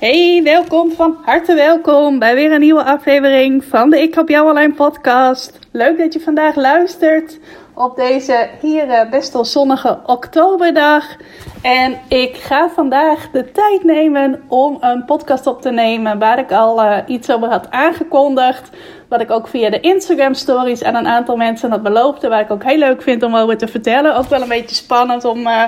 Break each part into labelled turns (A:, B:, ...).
A: Hey, welkom, van harte welkom bij weer een nieuwe aflevering van de Ik Help Jou Online podcast. Leuk dat je vandaag luistert op deze hier eh, best wel zonnige oktoberdag. En ik ga vandaag de tijd nemen om een podcast op te nemen waar ik al uh, iets over had aangekondigd. Wat ik ook via de Instagram stories aan een aantal mensen had beloofd. Waar ik ook heel leuk vind om over te vertellen. Ook wel een beetje spannend om uh,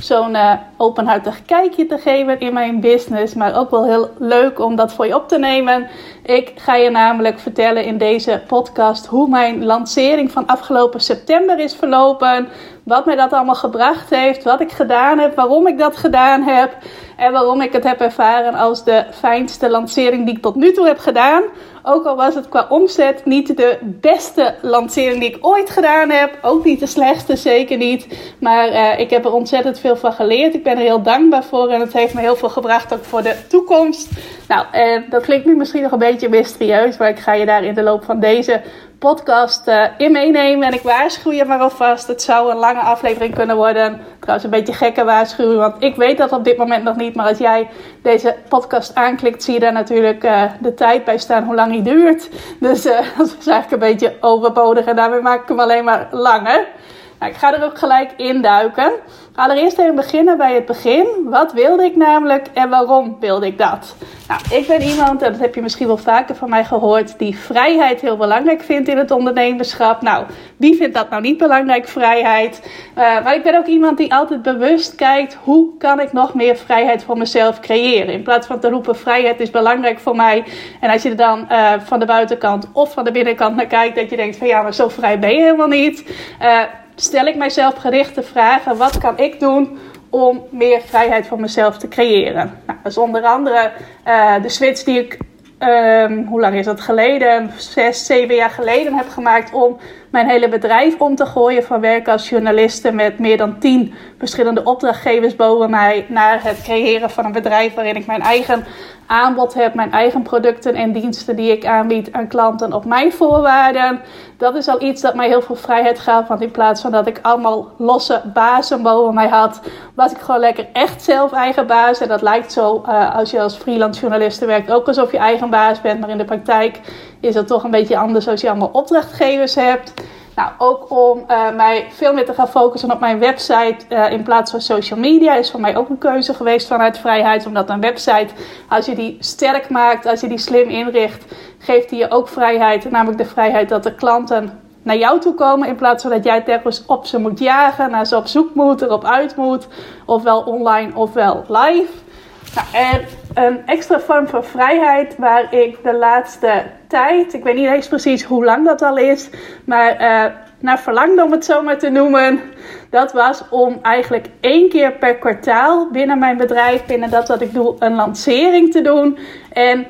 A: zo'n uh, openhartig kijkje te geven in mijn business. Maar ook wel heel leuk om dat voor je op te nemen. Ik ga je namelijk vertellen in deze podcast hoe mijn lancering van afgelopen september is verlopen. Wat mij dat allemaal gebracht heeft, wat ik gedaan heb, waarom ik dat gedaan heb. En waarom ik het heb ervaren als de fijnste lancering die ik tot nu toe heb gedaan. Ook al was het qua omzet niet de beste lancering die ik ooit gedaan heb. Ook niet de slechtste, zeker niet. Maar uh, ik heb er ontzettend veel van geleerd. Ik ben er heel dankbaar voor en het heeft me heel veel gebracht ook voor de toekomst. Nou, uh, dat klinkt nu misschien nog een beetje mysterieus, maar ik ga je daar in de loop van deze podcast uh, in meenemen. En ik waarschuw je maar alvast. Het zou een lange aflevering kunnen worden. Trouwens, een beetje gekke waarschuwing. Want ik weet dat op dit moment nog niet. Maar als jij deze podcast aanklikt, zie je daar natuurlijk uh, de tijd bij staan. Hoe lang die duurt. Dus uh, dat is eigenlijk een beetje overbodig. En daarmee maak ik hem alleen maar langer. Nou, ik ga er ook gelijk induiken. Allereerst even beginnen bij het begin. Wat wilde ik namelijk en waarom wilde ik dat? Nou, ik ben iemand, en dat heb je misschien wel vaker van mij gehoord, die vrijheid heel belangrijk vindt in het ondernemerschap. Nou, wie vindt dat nou niet belangrijk, vrijheid? Uh, maar ik ben ook iemand die altijd bewust kijkt, hoe kan ik nog meer vrijheid voor mezelf creëren? In plaats van te roepen, vrijheid is belangrijk voor mij. En als je er dan uh, van de buitenkant of van de binnenkant naar kijkt, dat je denkt van ja, maar zo vrij ben je helemaal niet. Uh, stel ik mijzelf gerichte vragen. Wat kan ik doen om meer vrijheid voor mezelf te creëren? Nou, dat is onder andere uh, de switch die ik, um, hoe lang is dat geleden? Zes, zeven jaar geleden heb gemaakt om mijn hele bedrijf om te gooien. Van werken als journaliste met meer dan tien verschillende opdrachtgevers boven mij. Naar het creëren van een bedrijf waarin ik mijn eigen aanbod heb, mijn eigen producten en diensten die ik aanbied aan klanten op mijn voorwaarden. Dat is al iets dat mij heel veel vrijheid gaf. Want in plaats van dat ik allemaal losse bazen boven mij had, was ik gewoon lekker echt zelf eigen baas. En dat lijkt zo uh, als je als freelance journaliste werkt ook alsof je eigen baas bent. Maar in de praktijk is dat toch een beetje anders als je allemaal opdrachtgevers hebt. Nou, ook om uh, mij veel meer te gaan focussen op mijn website uh, in plaats van social media is voor mij ook een keuze geweest vanuit vrijheid. Omdat een website, als je die sterk maakt, als je die slim inricht, geeft die je ook vrijheid. Namelijk de vrijheid dat de klanten naar jou toe komen in plaats van dat jij telkens op ze moet jagen, naar ze op zoek moet, erop uit moet, ofwel online ofwel live. Nou, en een extra vorm van vrijheid waar ik de laatste tijd, ik weet niet eens precies hoe lang dat al is, maar uh, naar verlangde om het zo maar te noemen. Dat was om eigenlijk één keer per kwartaal binnen mijn bedrijf, binnen dat wat ik doe, een lancering te doen. En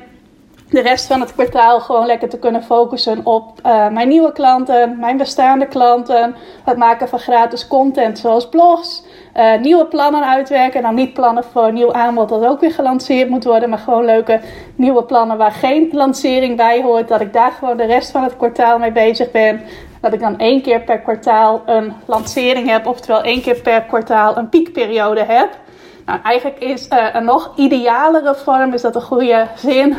A: de rest van het kwartaal gewoon lekker te kunnen focussen op uh, mijn nieuwe klanten, mijn bestaande klanten, het maken van gratis content zoals blogs, uh, nieuwe plannen uitwerken. Nou, niet plannen voor nieuw aanbod dat ook weer gelanceerd moet worden, maar gewoon leuke nieuwe plannen waar geen lancering bij hoort. Dat ik daar gewoon de rest van het kwartaal mee bezig ben. Dat ik dan één keer per kwartaal een lancering heb, oftewel één keer per kwartaal een piekperiode heb. Nou, eigenlijk is uh, een nog idealere vorm, is dat een goede zin.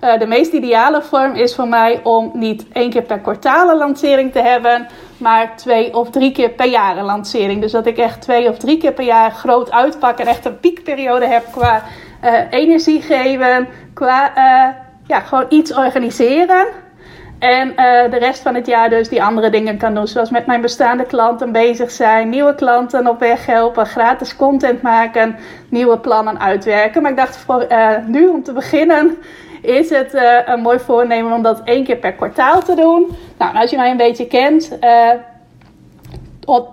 A: Uh, de meest ideale vorm is voor mij om niet één keer per kwartaal een lancering te hebben, maar twee of drie keer per jaar een lancering. Dus dat ik echt twee of drie keer per jaar groot uitpak en echt een piekperiode heb qua uh, energie geven, qua ja, gewoon iets organiseren. En de rest van het jaar dus die andere dingen kan doen. Zoals met mijn bestaande klanten bezig zijn. Nieuwe klanten op weg helpen. Gratis content maken. Nieuwe plannen uitwerken. Maar ik dacht voor nu om te beginnen is het uh, een mooi voornemen om dat één keer per kwartaal te doen. Nou, als je mij een beetje kent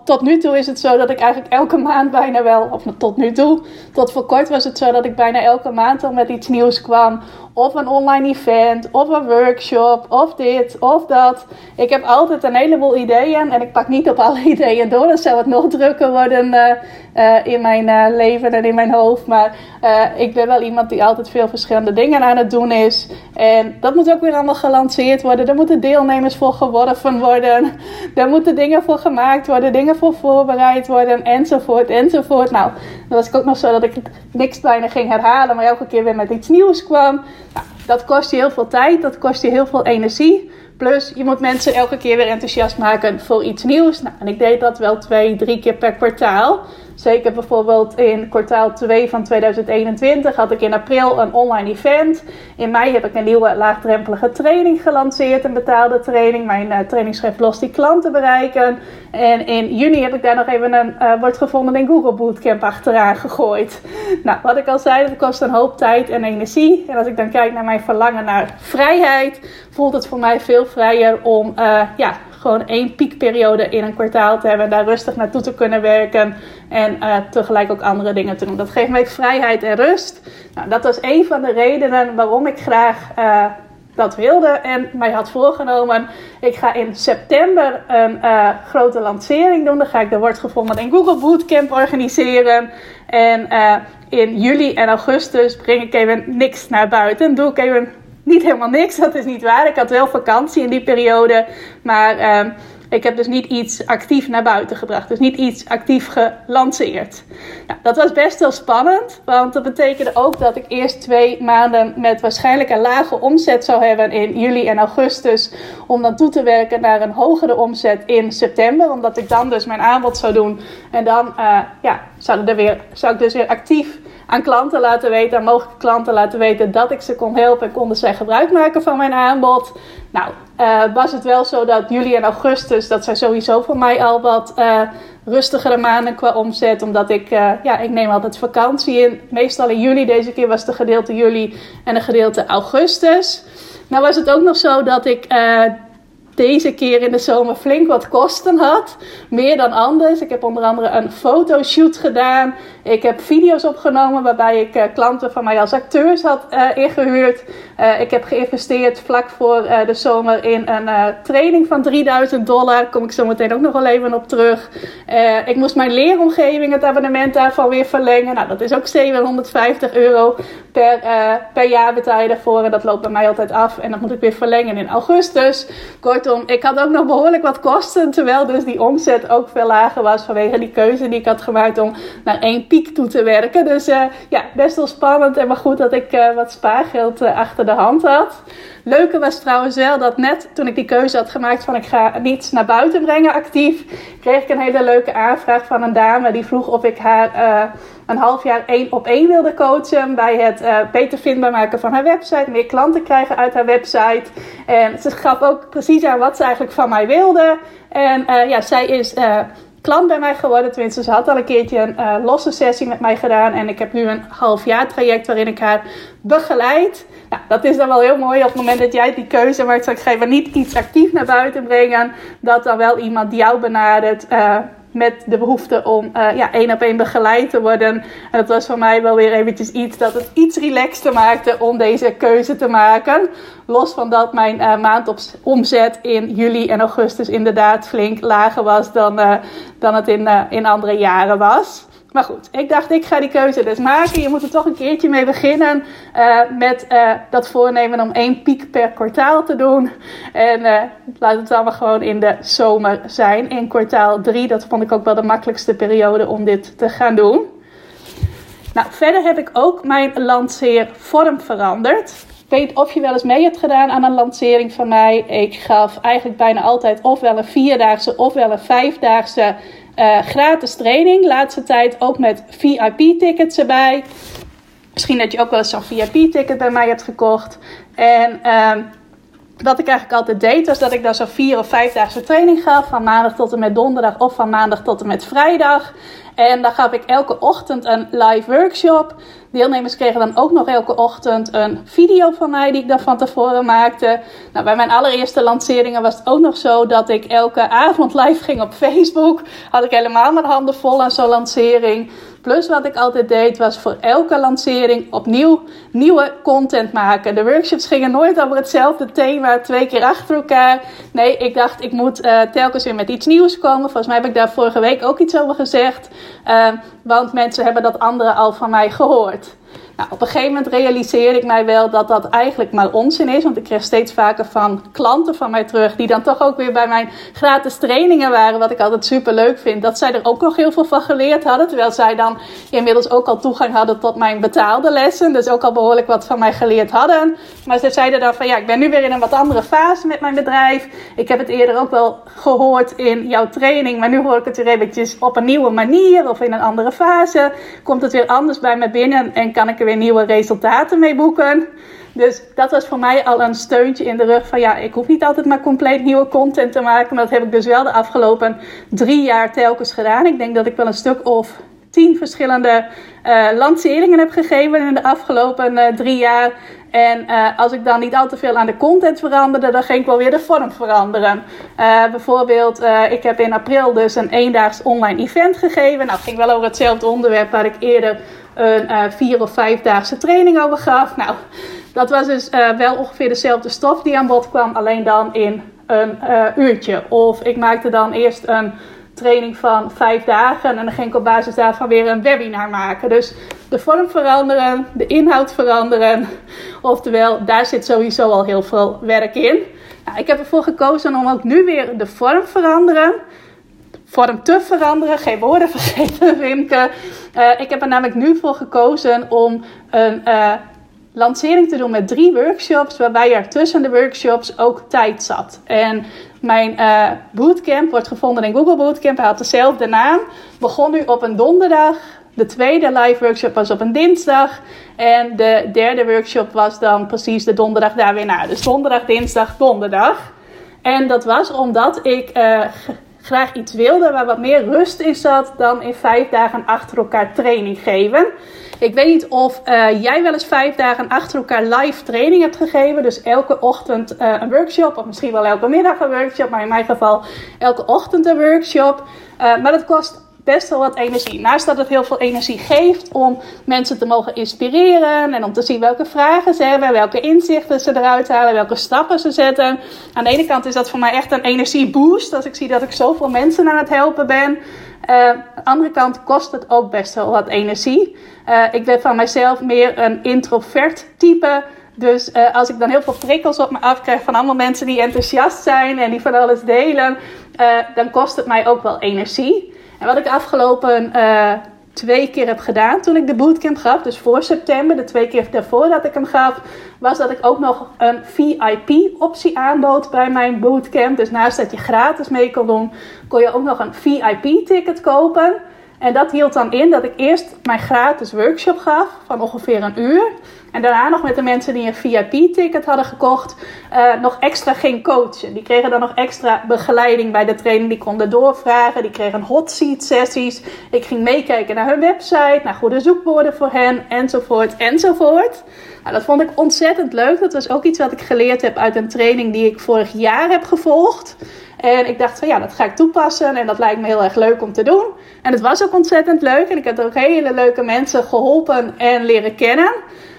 A: tot nu toe is het zo dat ik eigenlijk elke maand bijna wel, of tot nu toe, tot voor kort was het zo dat ik bijna elke maand al met iets nieuws kwam. Of een online event, of een workshop, of dit, of dat. Ik heb altijd een heleboel ideeën en ik pak niet op alle ideeën door. Dan zou het nog drukker worden uh, uh, in mijn uh, leven en in mijn hoofd. Maar ik ben wel iemand die altijd veel verschillende dingen aan het doen is. En dat moet ook weer allemaal gelanceerd worden. Er moeten deelnemers voor geworven worden. Er moeten dingen voor gemaakt worden, dingen voor voorbereid worden, enzovoort, enzovoort. Nou, dan was ik ook nog zo dat ik niks bijna ging herhalen, maar elke keer weer met iets nieuws kwam. Nou, dat kost je heel veel tijd, dat kost je heel veel energie. Plus, je moet mensen elke keer weer enthousiast maken voor iets nieuws. Nou, en ik deed dat wel twee, drie keer per kwartaal. Zeker bijvoorbeeld in kwartaal 2 van 2021 had ik in april een online event. In mei heb ik een nieuwe laagdrempelige training gelanceerd, een betaalde training. Mijn uh, training schrijft los die klanten bereiken. En in juni heb ik daar nog even een uh, wordt gevonden in Google Bootcamp achteraan gegooid. Nou, wat ik al zei, dat kost een hoop tijd en energie. En als ik dan kijk naar mijn verlangen naar vrijheid, voelt het voor mij veel vrijer om uh, ja, gewoon één piekperiode in een kwartaal te hebben. En daar rustig naartoe te kunnen werken. En uh, tegelijk ook andere dingen te doen. Dat geeft mij vrijheid en rust. Nou, dat was een van de redenen waarom ik graag uh, dat wilde. En mij had voorgenomen. Ik ga in september een grote lancering doen. Dan ga ik de Wordt Gevonden in Google Bootcamp organiseren. En in juli en augustus breng ik even niks naar buiten. Doe ik even niet helemaal niks, dat is niet waar. Ik had wel vakantie in die periode, maar uh, ik heb dus niet iets actief naar buiten gebracht. Dus niet iets actief gelanceerd. Nou, dat was best wel spannend, want dat betekende ook dat ik eerst twee maanden met waarschijnlijk een lage omzet zou hebben in juli en augustus. Om dan toe te werken naar een hogere omzet in september, omdat ik dan dus mijn aanbod zou doen. En dan uh, ja, zou, er weer, zou ik dus weer actief aan klanten laten weten, aan mogelijke klanten laten weten dat ik ze kon helpen en konden zij gebruik maken van mijn aanbod. Nou, uh, was het wel zo dat juli en augustus, dat zijn sowieso voor mij al wat uh, rustigere maanden qua omzet. Omdat ik, uh, ja, ik neem altijd vakantie in. Meestal in juli, deze keer was het een gedeelte juli en een gedeelte augustus. Nou was het ook nog zo dat ik deze keer in de zomer flink wat kosten had. Meer dan anders. Ik heb onder andere een fotoshoot gedaan. Ik heb video's opgenomen waarbij ik uh, klanten van mij als acteurs had uh, ingehuurd. Uh, ik heb geïnvesteerd vlak voor de zomer in een training van 3000 dollar. Daar kom ik zo meteen ook nog wel even op terug. ik moest mijn leeromgeving, het abonnement daarvan weer verlengen. Nou, dat is ook 750 euro per, per jaar betaal je daarvoor. En dat loopt bij mij altijd af. En dat moet ik weer verlengen in augustus. Kortom, ik had ook nog behoorlijk wat kosten. Terwijl dus die omzet ook veel lager was vanwege die keuze die ik had gemaakt om naar één piek toe te werken. Dus uh, ja, best wel spannend en maar goed dat ik uh, wat spaargeld uh, achter de hand had. Leuke was trouwens wel dat net toen ik die keuze had gemaakt van ik ga niets naar buiten brengen actief, kreeg ik een hele leuke aanvraag van een dame die vroeg of ik haar een half jaar één op één wilde coachen bij het beter vindbaar maken van haar website, meer klanten krijgen uit haar website. En ze gaf ook precies aan wat ze eigenlijk van mij wilde. En ja, zij is klant bij mij geworden. Tenminste, ze had al een keertje een losse sessie met mij gedaan. En ik heb nu een half jaar traject waarin ik haar begeleid. Nou, dat is dan wel heel mooi op het moment dat jij die keuze maakt. Ik even niet iets actief naar buiten brengen. Dat dan wel iemand jou benadert. Met de behoefte om uh, ja, één op één begeleid te worden. En dat was voor mij wel weer eventjes iets dat het iets relaxter maakte om deze keuze te maken. Los van dat mijn uh, maandomzet in juli en augustus inderdaad flink lager was dan, uh, dan het in, in andere jaren was. Maar goed, ik dacht, ik ga die keuze dus maken. Je moet er toch een keertje mee beginnen. Uh, met uh, dat voornemen om één piek per kwartaal te doen. En uh, laat het allemaal gewoon in de zomer zijn. In kwartaal 3. Dat vond ik ook wel de makkelijkste periode om dit te gaan doen. Nou, verder heb ik ook mijn lanceervorm veranderd. Ik weet of je wel eens mee hebt gedaan aan een lancering van mij. Ik gaf eigenlijk bijna altijd ofwel een vierdaagse ofwel een vijfdaagse uh, gratis training. Laatste tijd ook met VIP-tickets erbij. Misschien dat je ook wel eens zo'n VIP-ticket bij mij hebt gekocht. En uh, wat ik eigenlijk altijd deed, was dat ik daar zo'n vier of vijfdaagse training gaf. Van maandag tot en met donderdag of van maandag tot en met vrijdag. En dan gaf ik elke ochtend een live workshop. Deelnemers kregen dan ook nog elke ochtend een video van mij die ik dan van tevoren maakte. Nou, bij mijn allereerste lanceringen was het ook nog zo dat ik elke avond live ging op Facebook. Had ik helemaal mijn handen vol aan zo'n lancering. Plus wat ik altijd deed was voor elke lancering opnieuw nieuwe content maken. De workshops gingen nooit over hetzelfde thema twee keer achter elkaar. Nee, ik dacht ik moet uh, telkens weer met iets nieuws komen. Volgens mij heb ik daar vorige week ook iets over gezegd. Uh, want mensen hebben dat andere al van mij gehoord. Nou, op een gegeven moment realiseerde ik mij wel dat dat eigenlijk maar onzin is. Want ik kreeg steeds vaker van klanten van mij terug. Die dan toch ook weer bij mijn gratis trainingen waren. Wat ik altijd super leuk vind. Dat zij er ook nog heel veel van geleerd hadden. Terwijl zij dan inmiddels ook al toegang hadden tot mijn betaalde lessen. Dus ook al behoorlijk wat van mij geleerd hadden. Maar ze zeiden dan van ja, ik ben nu weer in een wat andere fase met mijn bedrijf. Ik heb het eerder ook wel gehoord in jouw training. Maar nu hoor ik het weer eventjes op een nieuwe manier. Of in een andere fase. Komt het weer anders bij me binnen. En kan ik weer nieuwe resultaten mee boeken. Dus dat was voor mij al een steuntje in de rug van ja, ik hoef niet altijd maar compleet nieuwe content te maken. Maar dat heb ik dus wel de afgelopen drie jaar telkens gedaan. Ik denk dat ik wel een stuk of tien verschillende uh, lanceringen heb gegeven in de afgelopen uh, drie jaar. En uh, als ik dan niet al te veel aan de content veranderde, dan ging ik wel weer de vorm veranderen. bijvoorbeeld, ik heb in april dus een eendaags online event gegeven. Nou, ging wel over hetzelfde onderwerp waar ik eerder een uh, vier of vijfdaagse training over gaf. Nou, dat was dus uh, wel ongeveer dezelfde stof die aan bod kwam, alleen dan in een uh, uurtje. Of ik maakte dan eerst een training van vijf dagen en dan ging ik op basis daarvan weer een webinar maken. Dus de vorm veranderen, de inhoud veranderen. Oftewel, daar zit sowieso al heel veel werk in. Nou, ik heb ervoor gekozen om ook nu weer de vorm veranderen vorm te veranderen. Geen woorden vergeten, Wimke. Uh, ik heb er namelijk nu voor gekozen om een uh, lancering te doen met drie workshops, waarbij er tussen de workshops ook tijd zat. En mijn uh, bootcamp wordt gevonden in Google Bootcamp. Hij had dezelfde naam. Begon nu op een donderdag. De tweede live workshop was op een dinsdag. En de derde workshop was dan precies de donderdag daar weer na. Dus donderdag, dinsdag, donderdag. En dat was omdat ik graag iets wilde waar wat meer rust in zat dan in vijf dagen achter elkaar training geven. Ik weet niet of uh, jij wel eens vijf dagen achter elkaar live training hebt gegeven. Dus elke ochtend uh, een workshop, of misschien wel elke middag een workshop, maar in mijn geval elke ochtend een workshop. Uh, maar dat kost best wel wat energie. Naast dat het heel veel energie geeft om mensen te mogen inspireren en om te zien welke vragen ze hebben, welke inzichten ze eruit halen, welke stappen ze zetten. Aan de ene kant is dat voor mij echt een energieboost als ik zie dat ik zoveel mensen aan het helpen ben. Uh, aan de andere kant kost het ook best wel wat energie. Uh, ik ben van mijzelf meer een introvert type. Dus uh, als ik dan heel veel prikkels op me afkrijg van allemaal mensen die enthousiast zijn en die van alles delen, dan kost het mij ook wel energie. En wat ik de afgelopen uh, twee keer heb gedaan toen ik de bootcamp gaf, dus voor september, de twee keer daarvoor dat ik hem gaf, was dat ik ook nog een VIP-optie aanbood bij mijn bootcamp. Dus naast dat je gratis mee kon doen, kon je ook nog een VIP-ticket kopen. En dat hield dan in dat ik eerst mijn gratis workshop gaf van ongeveer een uur. En daarna nog met de mensen die een VIP-ticket hadden gekocht, uh, nog extra ging coachen. Die kregen dan nog extra begeleiding bij de training. Die konden doorvragen, die kregen hot seat sessies. Ik ging meekijken naar hun website, naar goede zoekwoorden voor hen, enzovoort, enzovoort. Nou, dat vond ik ontzettend leuk. Dat was ook iets wat ik geleerd heb uit een training die ik vorig jaar heb gevolgd. En ik dacht van ja, dat ga ik toepassen en dat lijkt me heel erg leuk om te doen. En het was ook ontzettend leuk en ik heb ook hele leuke mensen geholpen en leren kennen.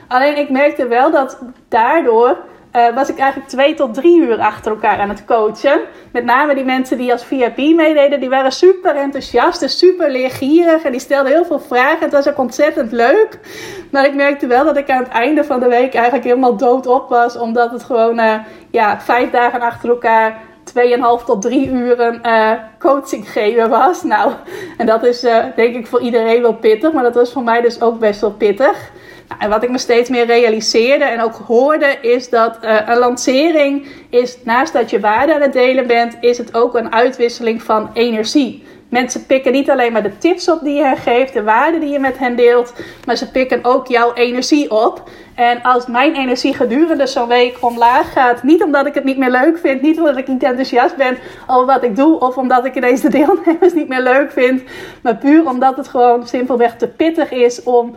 A: Alleen ik merkte wel dat daardoor uh, was ik eigenlijk twee tot drie uur achter elkaar aan het coachen. Met name die mensen die als VIP meededen, die waren super enthousiast en super leergierig. En die stelden heel veel vragen. Het was ook ontzettend leuk. Maar ik merkte wel dat ik aan het einde van de week eigenlijk helemaal doodop was. Omdat het gewoon uh, ja, vijf dagen achter elkaar 2,5 tot 3 uren uh, coaching geven was. Nou, en dat is denk ik voor iedereen wel pittig, maar dat was voor mij dus ook best wel pittig. En wat ik me steeds meer realiseerde en ook hoorde, is dat uh, een lancering is, naast dat je waarde aan het delen bent, is het ook een uitwisseling van energie. Mensen pikken niet alleen maar de tips op die je hen geeft, de waarden die je met hen deelt, maar ze pikken ook jouw energie op. En als mijn energie gedurende zo'n week omlaag gaat, niet omdat ik het niet meer leuk vind, niet omdat ik niet enthousiast ben over wat ik doe, of omdat ik ineens de deelnemers niet meer leuk vind, maar puur omdat het gewoon simpelweg te pittig is om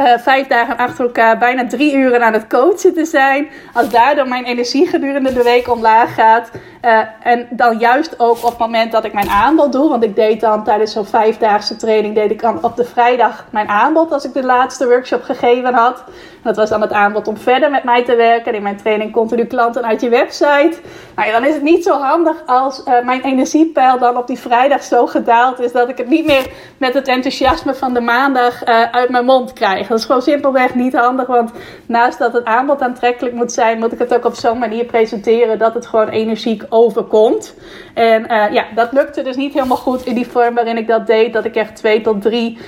A: uh, vijf dagen achter elkaar bijna drie uren aan het coachen te zijn. Als daardoor mijn energie gedurende de week omlaag gaat, Uh, en dan juist ook op het moment dat ik mijn aanbod doe. Want ik deed dan tijdens zo'n vijfdaagse training, deed ik dan op de vrijdag mijn aanbod als ik de laatste workshop gegeven had. Dat was dan het aanbod om verder met mij te werken. In mijn training continu klanten uit je website. Nou ja, dan is het niet zo handig als uh, mijn energiepeil dan op die vrijdag zo gedaald is dat ik het niet meer met het enthousiasme van de maandag uh, uit mijn mond krijg. Dat is gewoon simpelweg niet handig, want naast dat het aanbod aantrekkelijk moet zijn, moet ik het ook op zo'n manier presenteren dat het gewoon energiek overkomt. En uh, ja, dat lukte dus niet helemaal goed in die vorm waarin ik dat deed, dat ik echt twee tot drie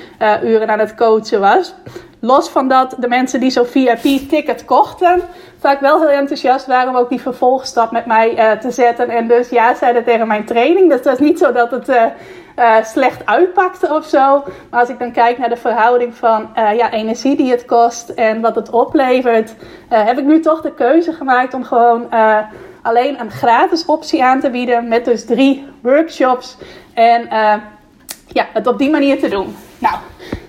A: uren aan het coachen was. Los van dat de mensen die zo'n VIP-ticket kochten, vaak wel heel enthousiast waren om ook die vervolgstap met mij uh, te zetten. En dus ja zeiden tegen mijn training. Dus dat is niet zo dat het slecht uitpakte of zo. Maar als ik dan kijk naar de verhouding van ja, energie die het kost en wat het oplevert, heb ik nu toch de keuze gemaakt om gewoon alleen een gratis optie aan te bieden met dus drie workshops. En ja, het op die manier te doen. Nou,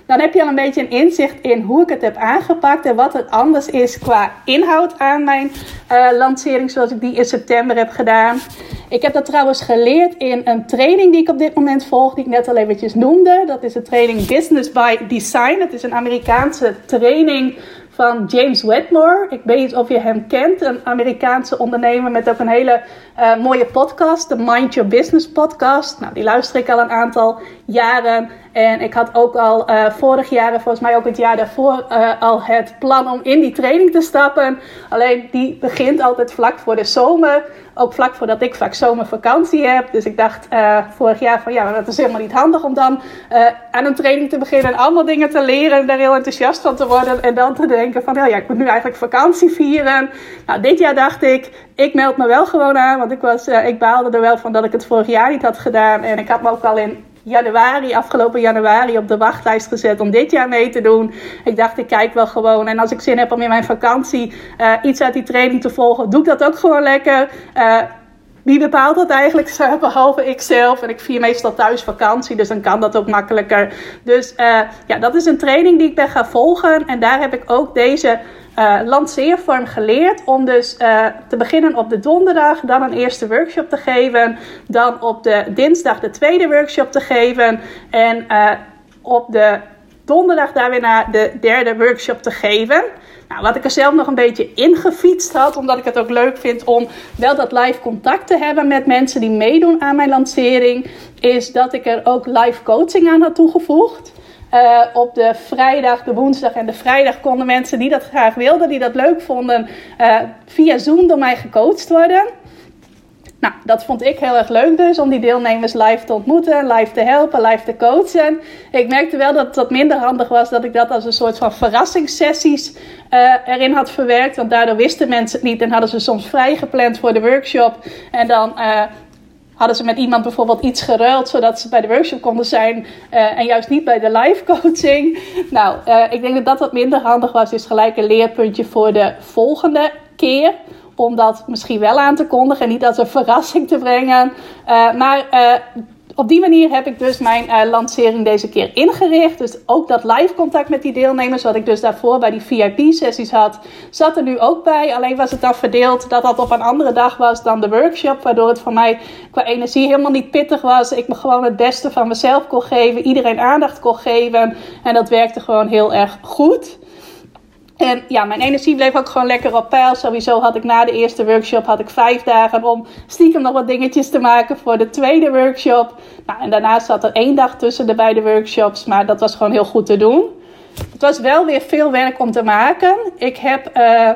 A: dan heb je al een beetje een inzicht in hoe ik het heb aangepakt en wat het anders is qua inhoud aan mijn uh, lancering zoals ik die in september heb gedaan. Ik heb dat trouwens geleerd in een training die ik op dit moment volg, die ik net al eventjes noemde. Dat is de training Business by Design. Het is een Amerikaanse training van James Wedmore. Ik weet niet of je hem kent, een Amerikaanse ondernemer met ook een hele uh, mooie podcast, de Mind Your Business podcast. Nou, die luister ik al een aantal jaren. En ik had ook al uh, vorig jaar en volgens mij ook het jaar daarvoor uh, al het plan om in die training te stappen. Alleen die begint altijd vlak voor de zomer. Ook vlak voordat ik vaak zomervakantie heb. Dus ik dacht uh, vorig jaar van ja, dat is helemaal niet handig om dan aan een training te beginnen en allemaal dingen te leren en daar heel enthousiast van te worden. En dan te denken van ja, ik moet nu eigenlijk vakantie vieren. Nou, dit jaar dacht ik, ik meld me wel gewoon aan. Want ik, was, ik baalde er wel van dat ik het vorig jaar niet had gedaan. En ik had me ook al in januari, afgelopen januari, op de wachtlijst gezet om dit jaar mee te doen. Ik dacht, ik kijk wel gewoon. En als ik zin heb om in mijn vakantie uh, iets uit die training te volgen, doe ik dat ook gewoon lekker. Uh, wie bepaalt dat eigenlijk? Behalve ik zelf. En ik vier meestal thuis vakantie, dus dan kan dat ook makkelijker. Dus uh, ja, dat is een training die ik ben gaan volgen. En daar heb ik ook deze uh, lanceervorm geleerd. Om dus te beginnen op de donderdag, dan een eerste workshop te geven. Dan op de dinsdag de tweede workshop te geven. En op de donderdag daar weer naar de derde workshop te geven. Nou, wat ik er zelf nog een beetje ingefietst had, omdat ik het ook leuk vind om wel dat live contact te hebben met mensen die meedoen aan mijn lancering, is dat ik er ook live coaching aan had toegevoegd. Uh, op de vrijdag, de woensdag en de vrijdag konden mensen die dat graag wilden, die dat leuk vonden, uh, via Zoom door mij gecoacht worden. Nou, dat vond ik heel erg leuk dus, om die deelnemers live te ontmoeten, live te helpen, live te coachen. Ik merkte wel dat wat minder handig was dat ik dat als een soort van verrassingssessies uh, erin had verwerkt. Want daardoor wisten mensen het niet en hadden ze soms vrijgepland voor de workshop. En dan uh, hadden ze met iemand bijvoorbeeld iets geruild, zodat ze bij de workshop konden zijn uh, en juist niet bij de live coaching. Nou, ik denk dat dat wat minder handig was. Dus gelijk een leerpuntje voor de volgende keer. Om dat misschien wel aan te kondigen en niet als een verrassing te brengen. Uh, maar op die manier heb ik dus mijn uh, lancering deze keer ingericht. Dus ook dat live contact met die deelnemers, wat ik dus daarvoor bij die VIP-sessies had, zat er nu ook bij. Alleen was het dan verdeeld dat dat op een andere dag was dan de workshop. Waardoor het voor mij qua energie helemaal niet pittig was. Ik me gewoon het beste van mezelf kon geven, iedereen aandacht kon geven. En dat werkte gewoon heel erg goed. En ja, mijn energie bleef ook gewoon lekker op peil. Sowieso had ik na de eerste workshop had ik vijf dagen om stiekem nog wat dingetjes te maken voor de tweede workshop. Nou, en daarnaast zat er één dag tussen de beide workshops, maar dat was gewoon heel goed te doen. Het was wel weer veel werk om te maken. Ik heb uh,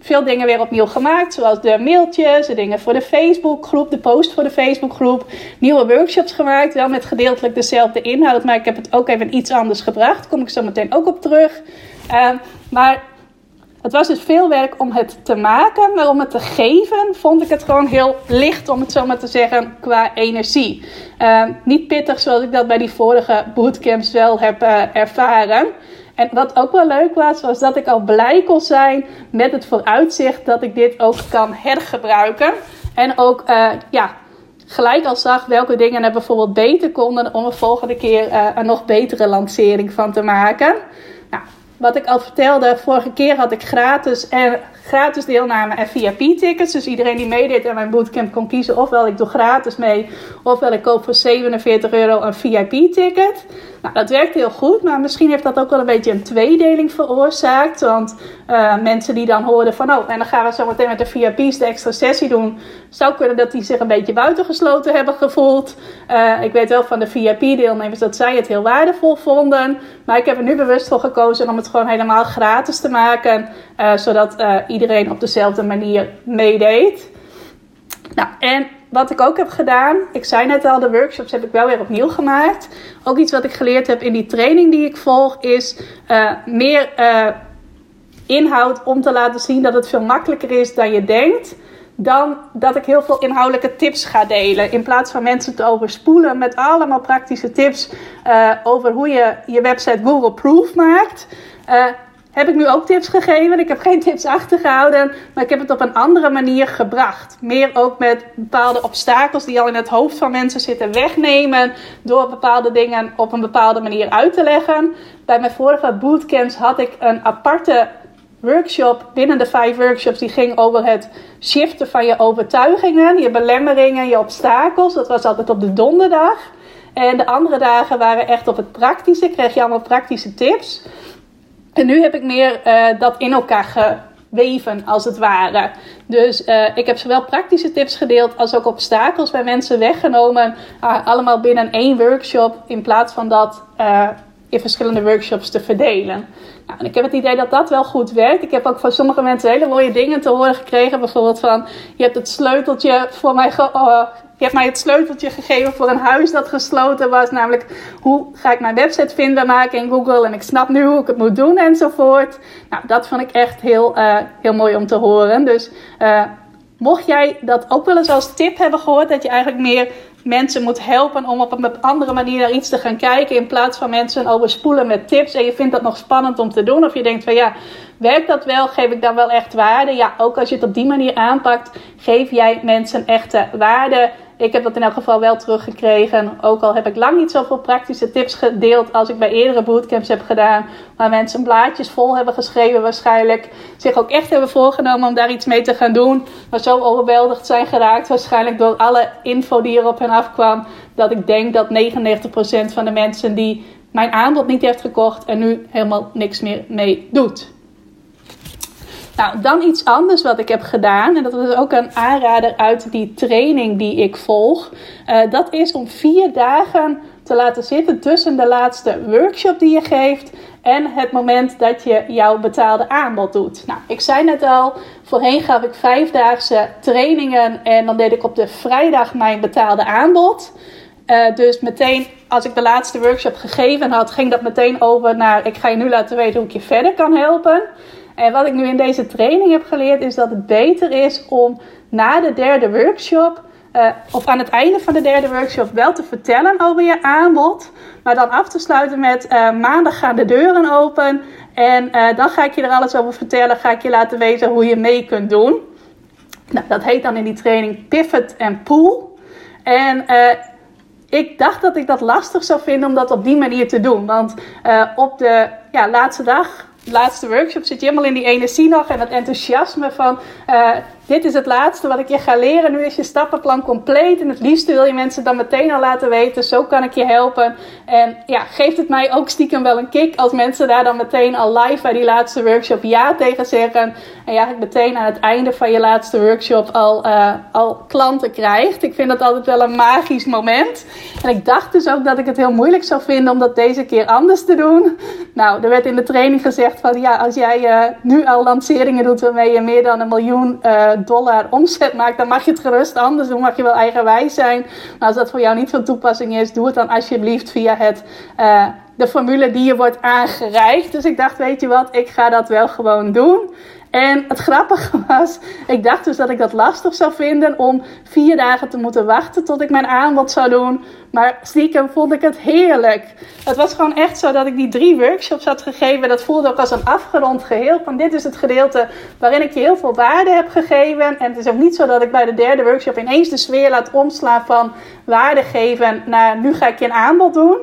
A: veel dingen weer opnieuw gemaakt, zoals de mailtjes, de dingen voor de Facebookgroep, de post voor de Facebookgroep, nieuwe workshops gemaakt, wel met gedeeltelijk dezelfde inhoud, maar ik heb het ook even iets anders gebracht. Daar kom ik zo meteen ook op terug. Uh, maar het was dus veel werk om het te maken, maar om het te geven vond ik het gewoon heel licht, om het zo maar te zeggen, qua energie. Uh, niet pittig zoals ik dat bij die vorige bootcamps wel heb uh, ervaren. En wat ook wel leuk was, was dat ik al blij kon zijn met het vooruitzicht dat ik dit ook kan hergebruiken. En ook, uh, ja, gelijk al zag welke dingen er bijvoorbeeld beter konden om een volgende keer uh, een nog betere lancering van te maken. Wat ik al vertelde, vorige keer had ik gratis en gratis deelname en VIP-tickets. Dus iedereen die meedeed aan mijn bootcamp kon kiezen ofwel ik doe gratis mee, ofwel ik koop voor 47 euro een VIP-ticket. Nou, dat werkt heel goed, maar misschien heeft dat ook wel een beetje een tweedeling veroorzaakt. Want uh, mensen die dan hoorden van, oh, en dan gaan we zo meteen met de VIP's de extra sessie doen. Zou kunnen dat die zich een beetje buitengesloten hebben gevoeld. Uh, ik weet wel van de VIP-deelnemers dat zij het heel waardevol vonden. Maar ik heb er nu bewust voor gekozen om het gewoon helemaal gratis te maken. Uh, zodat iedereen op dezelfde manier meedeed. Nou, en wat ik ook heb gedaan, ik zei net al, de workshops heb ik wel weer opnieuw gemaakt. Ook iets wat ik geleerd heb in die training die ik volg, is uh, meer uh, inhoud om te laten zien dat het veel makkelijker is dan je denkt. Dan dat ik heel veel inhoudelijke tips ga delen. In plaats van mensen te overspoelen met allemaal praktische tips uh, over hoe je je website Google Proof maakt heb ik nu ook tips gegeven. Ik heb geen tips achtergehouden, maar ik heb het op een andere manier gebracht. Meer ook met bepaalde obstakels die al in het hoofd van mensen zitten wegnemen. Door bepaalde dingen op een bepaalde manier uit te leggen. Bij mijn vorige bootcamps had ik een aparte workshop binnen de vijf workshops. Die ging over het shiften van je overtuigingen, je belemmeringen, je obstakels. Dat was altijd op de donderdag. En de andere dagen waren echt op het praktische. Kreeg je allemaal praktische tips. En nu heb ik meer uh, dat in elkaar geweven, als het ware. Dus uh, ik heb zowel praktische tips gedeeld als ook obstakels bij mensen weggenomen. Uh, allemaal binnen één workshop, in plaats van dat verschillende workshops te verdelen. Nou, en ik heb het idee dat dat wel goed werkt. Ik heb ook van sommige mensen hele mooie dingen te horen gekregen. Bijvoorbeeld van, je hebt het sleuteltje voor mij je hebt mij het sleuteltje gegeven voor een huis dat gesloten was. Namelijk, hoe ga ik mijn website vindbaar maken in Google? En ik snap nu hoe ik het moet doen enzovoort. Nou, dat vond ik echt heel, uh, heel mooi om te horen. Dus uh, mocht jij dat ook wel eens als tip hebben gehoord, dat je eigenlijk meer mensen moet helpen om op een andere manier naar iets te gaan kijken. In plaats van mensen overspoelen met tips. En je vindt dat nog spannend om te doen. Of je denkt van ja, werkt dat wel? Geef ik dan wel echt waarde? Ja, ook als je het op die manier aanpakt, geef jij mensen echte waarde ik heb dat in elk geval wel teruggekregen. Ook al heb ik lang niet zoveel praktische tips gedeeld als ik bij eerdere bootcamps heb gedaan. Waar mensen blaadjes vol hebben geschreven waarschijnlijk. Zich ook echt hebben voorgenomen om daar iets mee te gaan doen. Maar zo overweldigd zijn geraakt waarschijnlijk door alle info die er op hen afkwam. Dat ik denk dat 99% van de mensen die mijn aanbod niet heeft gekocht en nu helemaal niks meer mee doet. Nou, dan iets anders wat ik heb gedaan. En dat was ook een aanrader uit die training die ik volg. Uh, dat is om vier dagen te laten zitten tussen de laatste workshop die je geeft en het moment dat je jouw betaalde aanbod doet. Nou, ik zei net al, voorheen gaf ik vijfdaagse trainingen en dan deed ik op de vrijdag mijn betaalde aanbod. Uh, dus meteen als ik de laatste workshop gegeven had, ging dat meteen over naar ik ga je nu laten weten hoe ik je verder kan helpen. En wat ik nu in deze training heb geleerd is dat het beter is om na de derde workshop uh, of aan het einde van de derde workshop wel te vertellen over je aanbod. Maar dan af te sluiten met uh, maandag gaan de deuren open. En uh, dan ga ik je er alles over vertellen. Ga ik je laten weten hoe je mee kunt doen. Nou, dat heet dan in die training Pivot en Pool. En ik dacht dat ik dat lastig zou vinden om dat op die manier te doen. Want op de ja, laatste dag laatste workshop zit je helemaal in die energie nog en het enthousiasme van uh, dit is het laatste wat ik je ga leren. Nu is je stappenplan compleet en het liefste wil je mensen dan meteen al laten weten. Zo kan ik je helpen. En ja, geeft het mij ook stiekem wel een kick als mensen daar dan meteen al live bij die laatste workshop ja tegen zeggen. En eigenlijk meteen aan het einde van je laatste workshop al, uh, al klanten krijgt. Ik vind dat altijd wel een magisch moment. En ik dacht dus ook dat ik het heel moeilijk zou vinden om dat deze keer anders te doen. Nou, er werd in de training gezegd van ja, als jij uh, nu al lanceringen doet waarmee je meer dan een miljoen uh, dollar omzet maakt, dan mag je het gerust anders doen. Mag je wel eigenwijs zijn. Maar als dat voor jou niet van toepassing is, doe het dan alsjeblieft via het, uh, de formule die je wordt aangereikt. Dus ik dacht, weet je wat, ik ga dat wel gewoon doen. En het grappige was, ik dacht dus dat ik dat lastig zou vinden om vier dagen te moeten wachten tot ik mijn aanbod zou doen. Maar stiekem vond ik het heerlijk. Het was gewoon echt zo dat ik die drie workshops had gegeven. Dat voelde ook als een afgerond geheel. Van dit is het gedeelte waarin ik je heel veel waarde heb gegeven. En het is ook niet zo dat ik bij de derde workshop ineens de sfeer laat omslaan van waarde geven naar nu ga ik je een aanbod doen.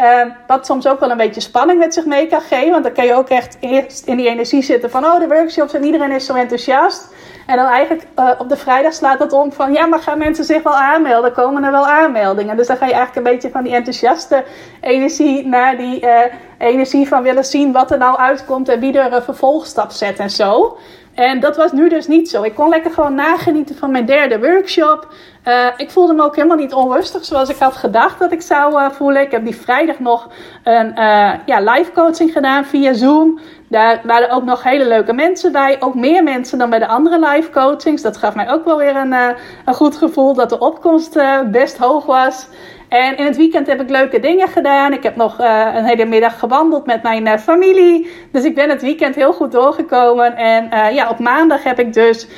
A: Uh, wat soms ook wel een beetje spanning met zich mee kan geven. Want dan kan je ook echt eerst in die energie zitten van oh, de workshops en iedereen is zo enthousiast. En dan eigenlijk uh, op de vrijdag slaat dat om van ja, maar gaan mensen zich wel aanmelden? Komen er wel aanmeldingen? Dus dan ga je eigenlijk een beetje van die enthousiaste energie naar die uh, energie van willen zien wat er nou uitkomt en wie er een vervolgstap zet en zo. En dat was nu dus niet zo. Ik kon lekker gewoon nagenieten van mijn derde workshop. Uh, ik voelde me ook helemaal niet onrustig zoals ik had gedacht dat ik zou uh, voelen. Ik heb die vrijdag nog een uh, ja, live coaching gedaan via Zoom. Daar waren ook nog hele leuke mensen bij. Ook meer mensen dan bij de andere live coachings. Dat gaf mij ook wel weer een, een goed gevoel dat de opkomst best hoog was. En in het weekend heb ik leuke dingen gedaan. Ik heb nog uh, een hele middag gewandeld met mijn uh, familie. Dus ik ben het weekend heel goed doorgekomen. En uh, ja, op maandag heb ik dus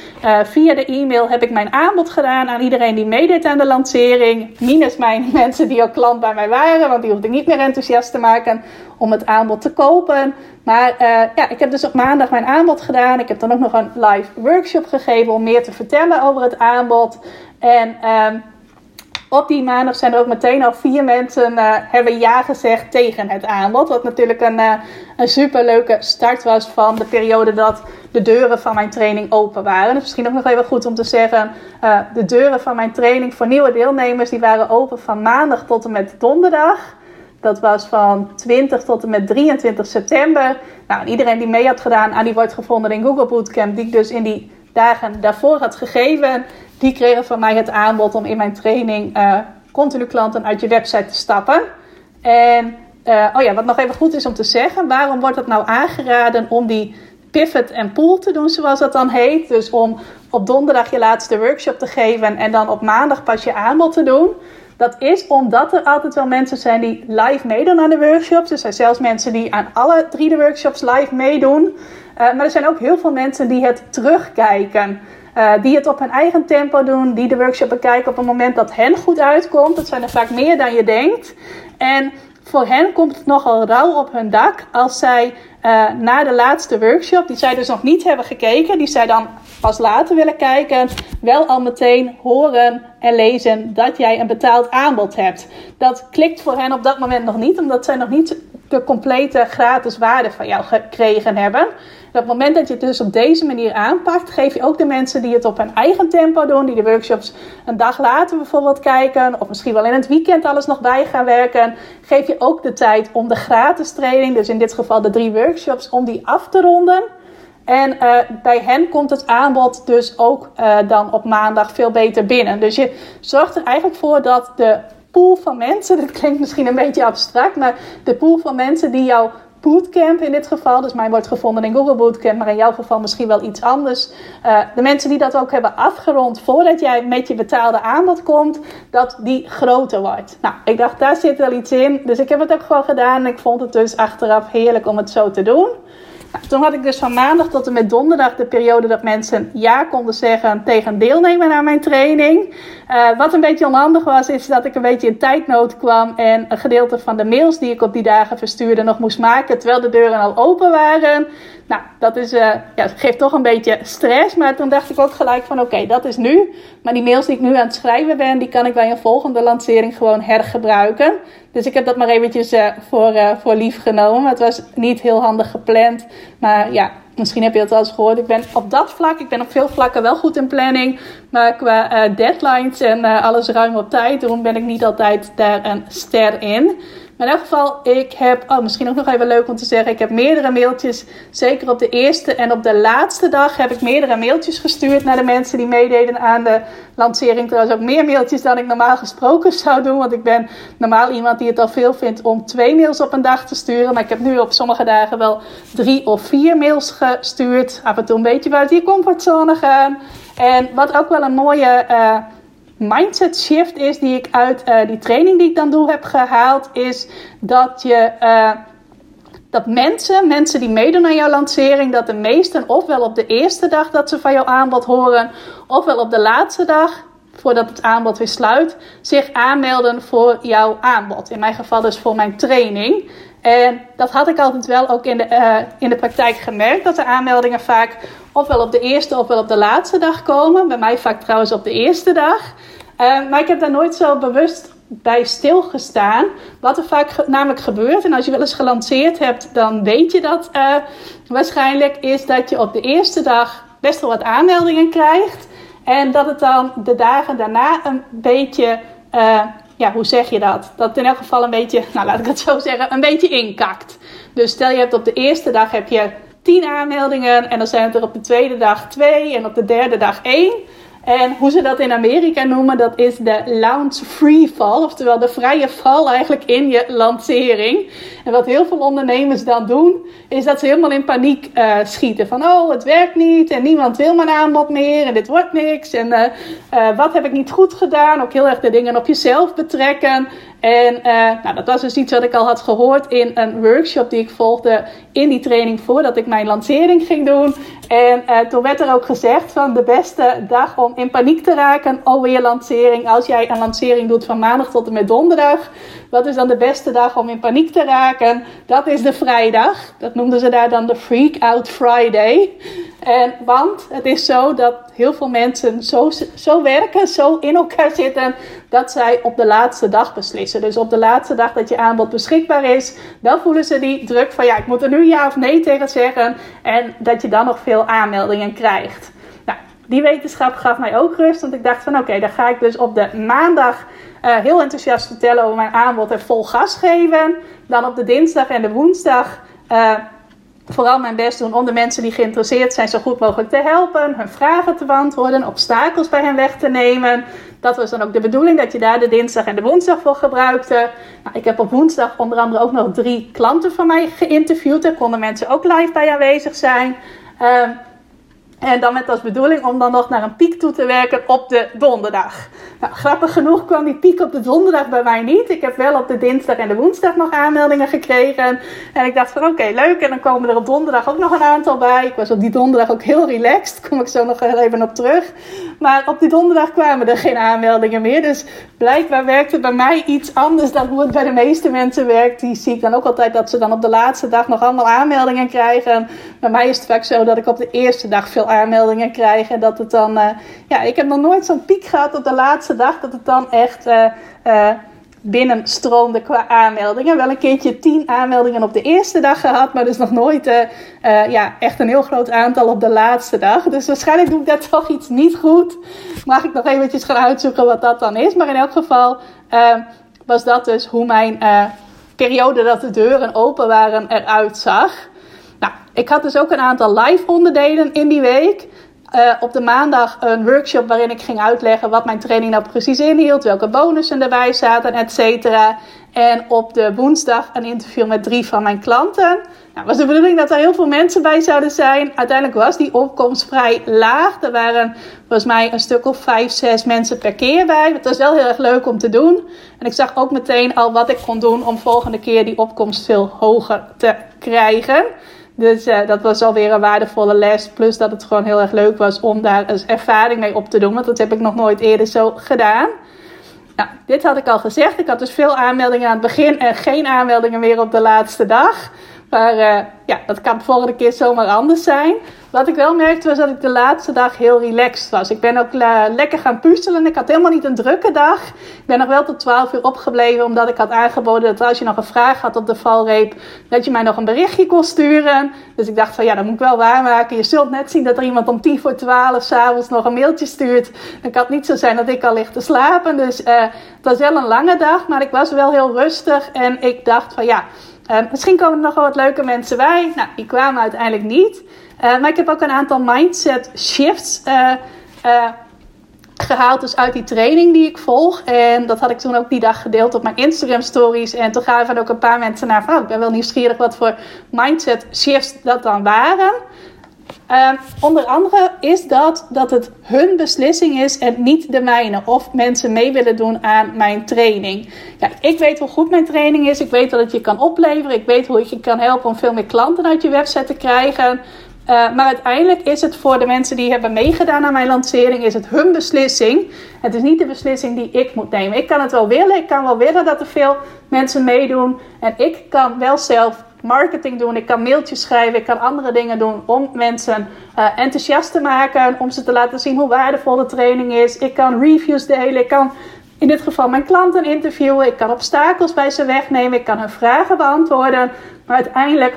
A: via de e-mail heb ik mijn aanbod gedaan aan iedereen die meedeed aan de lancering. Minus mijn mensen die al klant bij mij waren, want die hoefde ik niet meer enthousiast te maken om het aanbod te kopen. Maar ja, ik heb dus op maandag mijn aanbod gedaan. Ik heb dan ook nog een live workshop gegeven om meer te vertellen over het aanbod. En ehm, op die maandag zijn er ook meteen al vier mensen uh, hebben ja gezegd tegen het aanbod. Wat natuurlijk een, uh, een superleuke start was van de periode dat de deuren van mijn training open waren. Dus misschien ook nog even goed om te zeggen. Uh, de deuren van mijn training voor nieuwe deelnemers die waren open van maandag tot en met donderdag. Dat was van 20 tot en met 23 september. Nou, iedereen die mee had gedaan aan die wordt gevonden in Google Bootcamp, die ik dus in die dagen daarvoor had gegeven, die kregen van mij het aanbod om in mijn training uh, continu klanten uit je website te stappen. En uh, oh ja, wat nog even goed is om te zeggen, waarom wordt het nou aangeraden om die pivot en pool te doen, zoals dat dan heet? Dus om op donderdag je laatste workshop te geven en dan op maandag pas je aanbod te doen. Dat is omdat er altijd wel mensen zijn die live meedoen aan de workshops. Er zijn zelfs mensen die aan alle drie de workshops live meedoen. Uh, maar er zijn ook heel veel mensen die het terugkijken. Uh, die het op hun eigen tempo doen, die de workshop bekijken op het moment dat hen goed uitkomt. Dat zijn er vaak meer dan je denkt. En voor hen komt het nogal rauw op hun dak als zij uh, na de laatste workshop, die zij dus nog niet hebben gekeken, die zij dan pas later willen kijken, wel al meteen horen en lezen dat jij een betaald aanbod hebt. Dat klikt voor hen op dat moment nog niet, omdat zij nog niet de complete gratis waarde van jou gekregen hebben op het moment dat je het dus op deze manier aanpakt, geef je ook de mensen die het op hun eigen tempo doen, die de workshops een dag later bijvoorbeeld kijken, of misschien wel in het weekend alles nog bij gaan werken, geef je ook de tijd om de gratis training, dus in dit geval de drie workshops, om die af te ronden. En uh, bij hen komt het aanbod dus ook uh, dan op maandag veel beter binnen. Dus je zorgt er eigenlijk voor dat de pool van mensen, dit klinkt misschien een beetje abstract, maar de pool van mensen die jouw bootcamp in dit geval. Dus mij wordt gevonden in Google Bootcamp, maar in jouw geval misschien wel iets anders. Uh, de mensen die dat ook hebben afgerond voordat jij met je betaalde aanbod komt, dat die groter wordt. Nou, ik dacht, daar zit wel iets in. Dus ik heb het ook gewoon gedaan en ik vond het dus achteraf heerlijk om het zo te doen. Toen had ik dus van maandag tot en met donderdag de periode dat mensen ja konden zeggen tegen deelnemen aan mijn training. Uh, wat een beetje onhandig was, is dat ik een beetje in tijdnood kwam en een gedeelte van de mails die ik op die dagen verstuurde nog moest maken terwijl de deuren al open waren. Nou, dat is, uh, ja, geeft toch een beetje stress. Maar toen dacht ik ook gelijk van oké, dat is nu. Maar die mails die ik nu aan het schrijven ben, die kan ik bij een volgende lancering gewoon hergebruiken. Dus ik heb dat maar eventjes uh, voor, uh, voor lief genomen. Het was niet heel handig gepland. Maar ja, misschien heb je het al eens gehoord. Ik ben op dat vlak, ik ben op veel vlakken wel goed in planning. Maar qua deadlines en alles ruim op tijd, daarom ben ik niet altijd daar een ster in. Maar in elk geval, ik heb, oh misschien ook nog even leuk om te zeggen, ik heb meerdere mailtjes, zeker op de eerste en op de laatste dag heb ik meerdere mailtjes gestuurd naar de mensen die meededen aan de lancering. Trouwens ook meer mailtjes dan ik normaal gesproken zou doen, want ik ben normaal iemand die het al veel vindt om twee mails op een dag te sturen. Maar ik heb nu op sommige dagen wel drie of vier mails gestuurd. Af en toe een beetje buiten je comfortzone gaan. En wat ook wel een mooie... Uh, mindset shift is die ik uit uh, die training die ik dan doe heb gehaald, is dat je uh, dat mensen, mensen die meedoen aan jouw lancering, dat de meesten ofwel op de eerste dag dat ze van jouw aanbod horen, ofwel op de laatste dag voordat het aanbod weer sluit, zich aanmelden voor jouw aanbod. In mijn geval dus voor mijn training. En dat had ik altijd wel ook in de, uh, in de praktijk gemerkt, dat de aanmeldingen vaak ofwel op de eerste ofwel op de laatste dag komen. Bij mij vaak trouwens op de eerste dag. Uh, maar ik heb daar nooit zo bewust bij stilgestaan. Wat er vaak namelijk gebeurt, en als je wel eens gelanceerd hebt, dan weet je dat uh, waarschijnlijk, is dat je op de eerste dag best wel wat aanmeldingen krijgt. En dat het dan de dagen daarna een beetje, uh, ja, hoe zeg je dat? Dat in elk geval een beetje, nou laat ik het zo zeggen, een beetje inkakt. Dus stel je hebt op de eerste dag heb je 10 aanmeldingen en dan zijn het er op de tweede dag 2 en op de derde dag 1. En hoe ze dat in Amerika noemen, dat is de launch free fall. Oftewel de vrije val eigenlijk in je lancering. En wat heel veel ondernemers dan doen, is dat ze helemaal in paniek uh, schieten. Van oh, het werkt niet en niemand wil mijn aanbod meer en dit wordt niks. En uh, uh, wat heb ik niet goed gedaan? Ook heel erg de dingen op jezelf betrekken. En nou, dat was dus iets wat ik al had gehoord in een workshop die ik volgde in die training voordat ik mijn lancering ging doen. En toen werd er ook gezegd van de beste dag om in paniek te raken je lancering. Als jij een lancering doet van maandag tot en met donderdag. Wat is dan de beste dag om in paniek te raken? Dat is de vrijdag. Dat noemden ze daar dan de Freak Out Friday. En, want het is zo dat heel veel mensen zo, zo werken, zo in elkaar zitten, dat zij op de laatste dag beslissen. Dus op de laatste dag dat je aanbod beschikbaar is, dan voelen ze die druk van ja, ik moet er nu ja of nee tegen zeggen. En dat je dan nog veel aanmeldingen krijgt die wetenschap gaf mij ook rust. Want ik dacht van oké, dan ga ik dus op de maandag uh, heel enthousiast vertellen over mijn aanbod en vol gas geven. Dan op de dinsdag en de woensdag uh, vooral mijn best doen om de mensen die geïnteresseerd zijn zo goed mogelijk te helpen. Hun vragen te beantwoorden, obstakels bij hen weg te nemen. Dat was dan ook de bedoeling, dat je daar de dinsdag en de woensdag voor gebruikte. Nou, ik heb op woensdag onder andere ook nog drie klanten van mij geïnterviewd. Daar konden mensen ook live bij aanwezig zijn. Uh, en dan met als bedoeling om dan nog naar een piek toe te werken op de donderdag. Nou, grappig genoeg kwam die piek op de donderdag bij mij niet. Ik heb wel op de dinsdag en de woensdag nog aanmeldingen gekregen. En ik dacht van oké, leuk. En dan komen er op donderdag ook nog een aantal bij. Ik was op die donderdag ook heel relaxed. Kom ik zo nog even op terug. Maar op die donderdag kwamen er geen aanmeldingen meer. Dus blijkbaar werkt het bij mij iets anders dan hoe het bij de meeste mensen werkt. Die zie ik dan ook altijd dat ze dan op de laatste dag nog allemaal aanmeldingen krijgen. Bij mij is het vaak zo dat ik op de eerste dag veel aanmeldingen krijg. En dat het dan, uh, ja, ik heb nog nooit zo'n piek gehad op de laatste dag. Dat het dan echt uh, binnenstroomde qua aanmeldingen. Wel een keertje tien aanmeldingen op de eerste dag gehad. Maar dus nog nooit ja, echt een heel groot aantal op de laatste dag. Dus waarschijnlijk doe ik dat toch iets niet goed. Mag ik nog eventjes gaan uitzoeken wat dat dan is. Maar in elk geval was dat dus hoe mijn periode dat de deuren open waren eruit zag. Nou, ik had dus ook een aantal live onderdelen in die week. Uh, op de maandag een workshop waarin ik ging uitleggen wat mijn training nou precies inhield, welke bonussen erbij zaten, et cetera. En op de woensdag een interview met drie van mijn klanten. Nou, was de bedoeling dat er heel veel mensen bij zouden zijn. Uiteindelijk was die opkomst vrij laag. Er waren volgens mij een stuk of vijf, zes mensen per keer bij. Het was wel heel erg leuk om te doen. En ik zag ook meteen al wat ik kon doen om volgende keer die opkomst veel hoger te krijgen. Dus uh, dat was alweer een waardevolle les. Plus dat het gewoon heel erg leuk was om daar eens ervaring mee op te doen. Want dat heb ik nog nooit eerder zo gedaan. Nou, dit had ik al gezegd. Ik had dus veel aanmeldingen aan het begin en geen aanmeldingen meer op de laatste dag. Maar uh, ja, dat kan de volgende keer zomaar anders zijn. Wat ik wel merkte was dat ik de laatste dag heel relaxed was. Ik ben ook uh, lekker gaan puzzelen. Ik had helemaal niet een drukke dag. Ik ben nog wel tot 12 uur opgebleven omdat ik had aangeboden dat als je nog een vraag had op de valreep, dat je mij nog een berichtje kon sturen. Dus ik dacht van ja, dat moet ik wel waarmaken. Je zult net zien dat er iemand om 10 voor 12 s'avonds nog een mailtje stuurt. Dan kan het niet zo zijn dat ik al lig te slapen. Dus uh, het was wel een lange dag, maar ik was wel heel rustig. En ik dacht van ja, uh, misschien komen er nog wel wat leuke mensen bij. Nou, die kwamen uiteindelijk niet. Uh, maar ik heb ook een aantal mindset shifts uh, gehaald dus uit die training die ik volg. En dat had ik toen ook die dag gedeeld op mijn Instagram stories. En toen gaven ook een paar mensen naar van... Oh, ik ben wel nieuwsgierig wat voor mindset shifts dat dan waren. Uh, onder andere is dat dat het hun beslissing is en niet de mijne. Of mensen mee willen doen aan mijn training. Ja, ik weet hoe goed mijn training is. Ik weet dat het je kan opleveren. Ik weet hoe ik je kan helpen om veel meer klanten uit je website te krijgen. Uh, maar uiteindelijk is het voor de mensen die hebben meegedaan aan mijn lancering, is het hun beslissing. Het is niet de beslissing die ik moet nemen. Ik kan het wel willen. Ik kan wel willen dat er veel mensen meedoen. En ik kan wel zelf marketing doen. Ik kan mailtjes schrijven. Ik kan andere dingen doen om mensen uh, enthousiast te maken. Om ze te laten zien hoe waardevol de training is. Ik kan reviews delen. Ik kan in dit geval mijn klanten interviewen. Ik kan obstakels bij ze wegnemen. Ik kan hun vragen beantwoorden. Maar uiteindelijk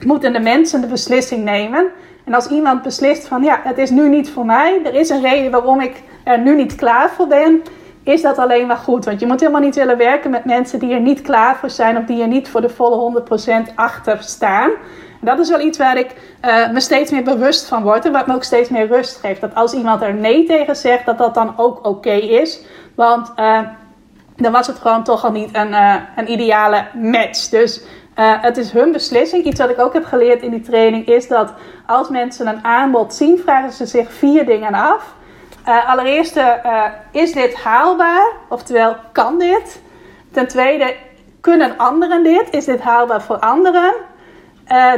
A: moeten de mensen de beslissing nemen. En als iemand beslist van ja, het is nu niet voor mij. Er is een reden waarom ik er nu niet klaar voor ben. Is dat alleen maar goed? Want je moet helemaal niet willen werken met mensen die er niet klaar voor zijn. Of die er niet voor de volle 100% achter staan. En dat is wel iets waar ik uh, me steeds meer bewust van word. En wat me ook steeds meer rust geeft. Dat als iemand er nee tegen zegt, dat dat dan ook oké is. Want uh, dan was het gewoon toch al niet een, uh, een ideale match. Dus uh, het is hun beslissing. Iets wat ik ook heb geleerd in die training is dat als mensen een aanbod zien, vragen ze zich vier dingen af. Uh, allereerst, uh, is dit haalbaar? Oftewel, kan dit? Ten tweede, kunnen anderen dit? Is dit haalbaar voor anderen?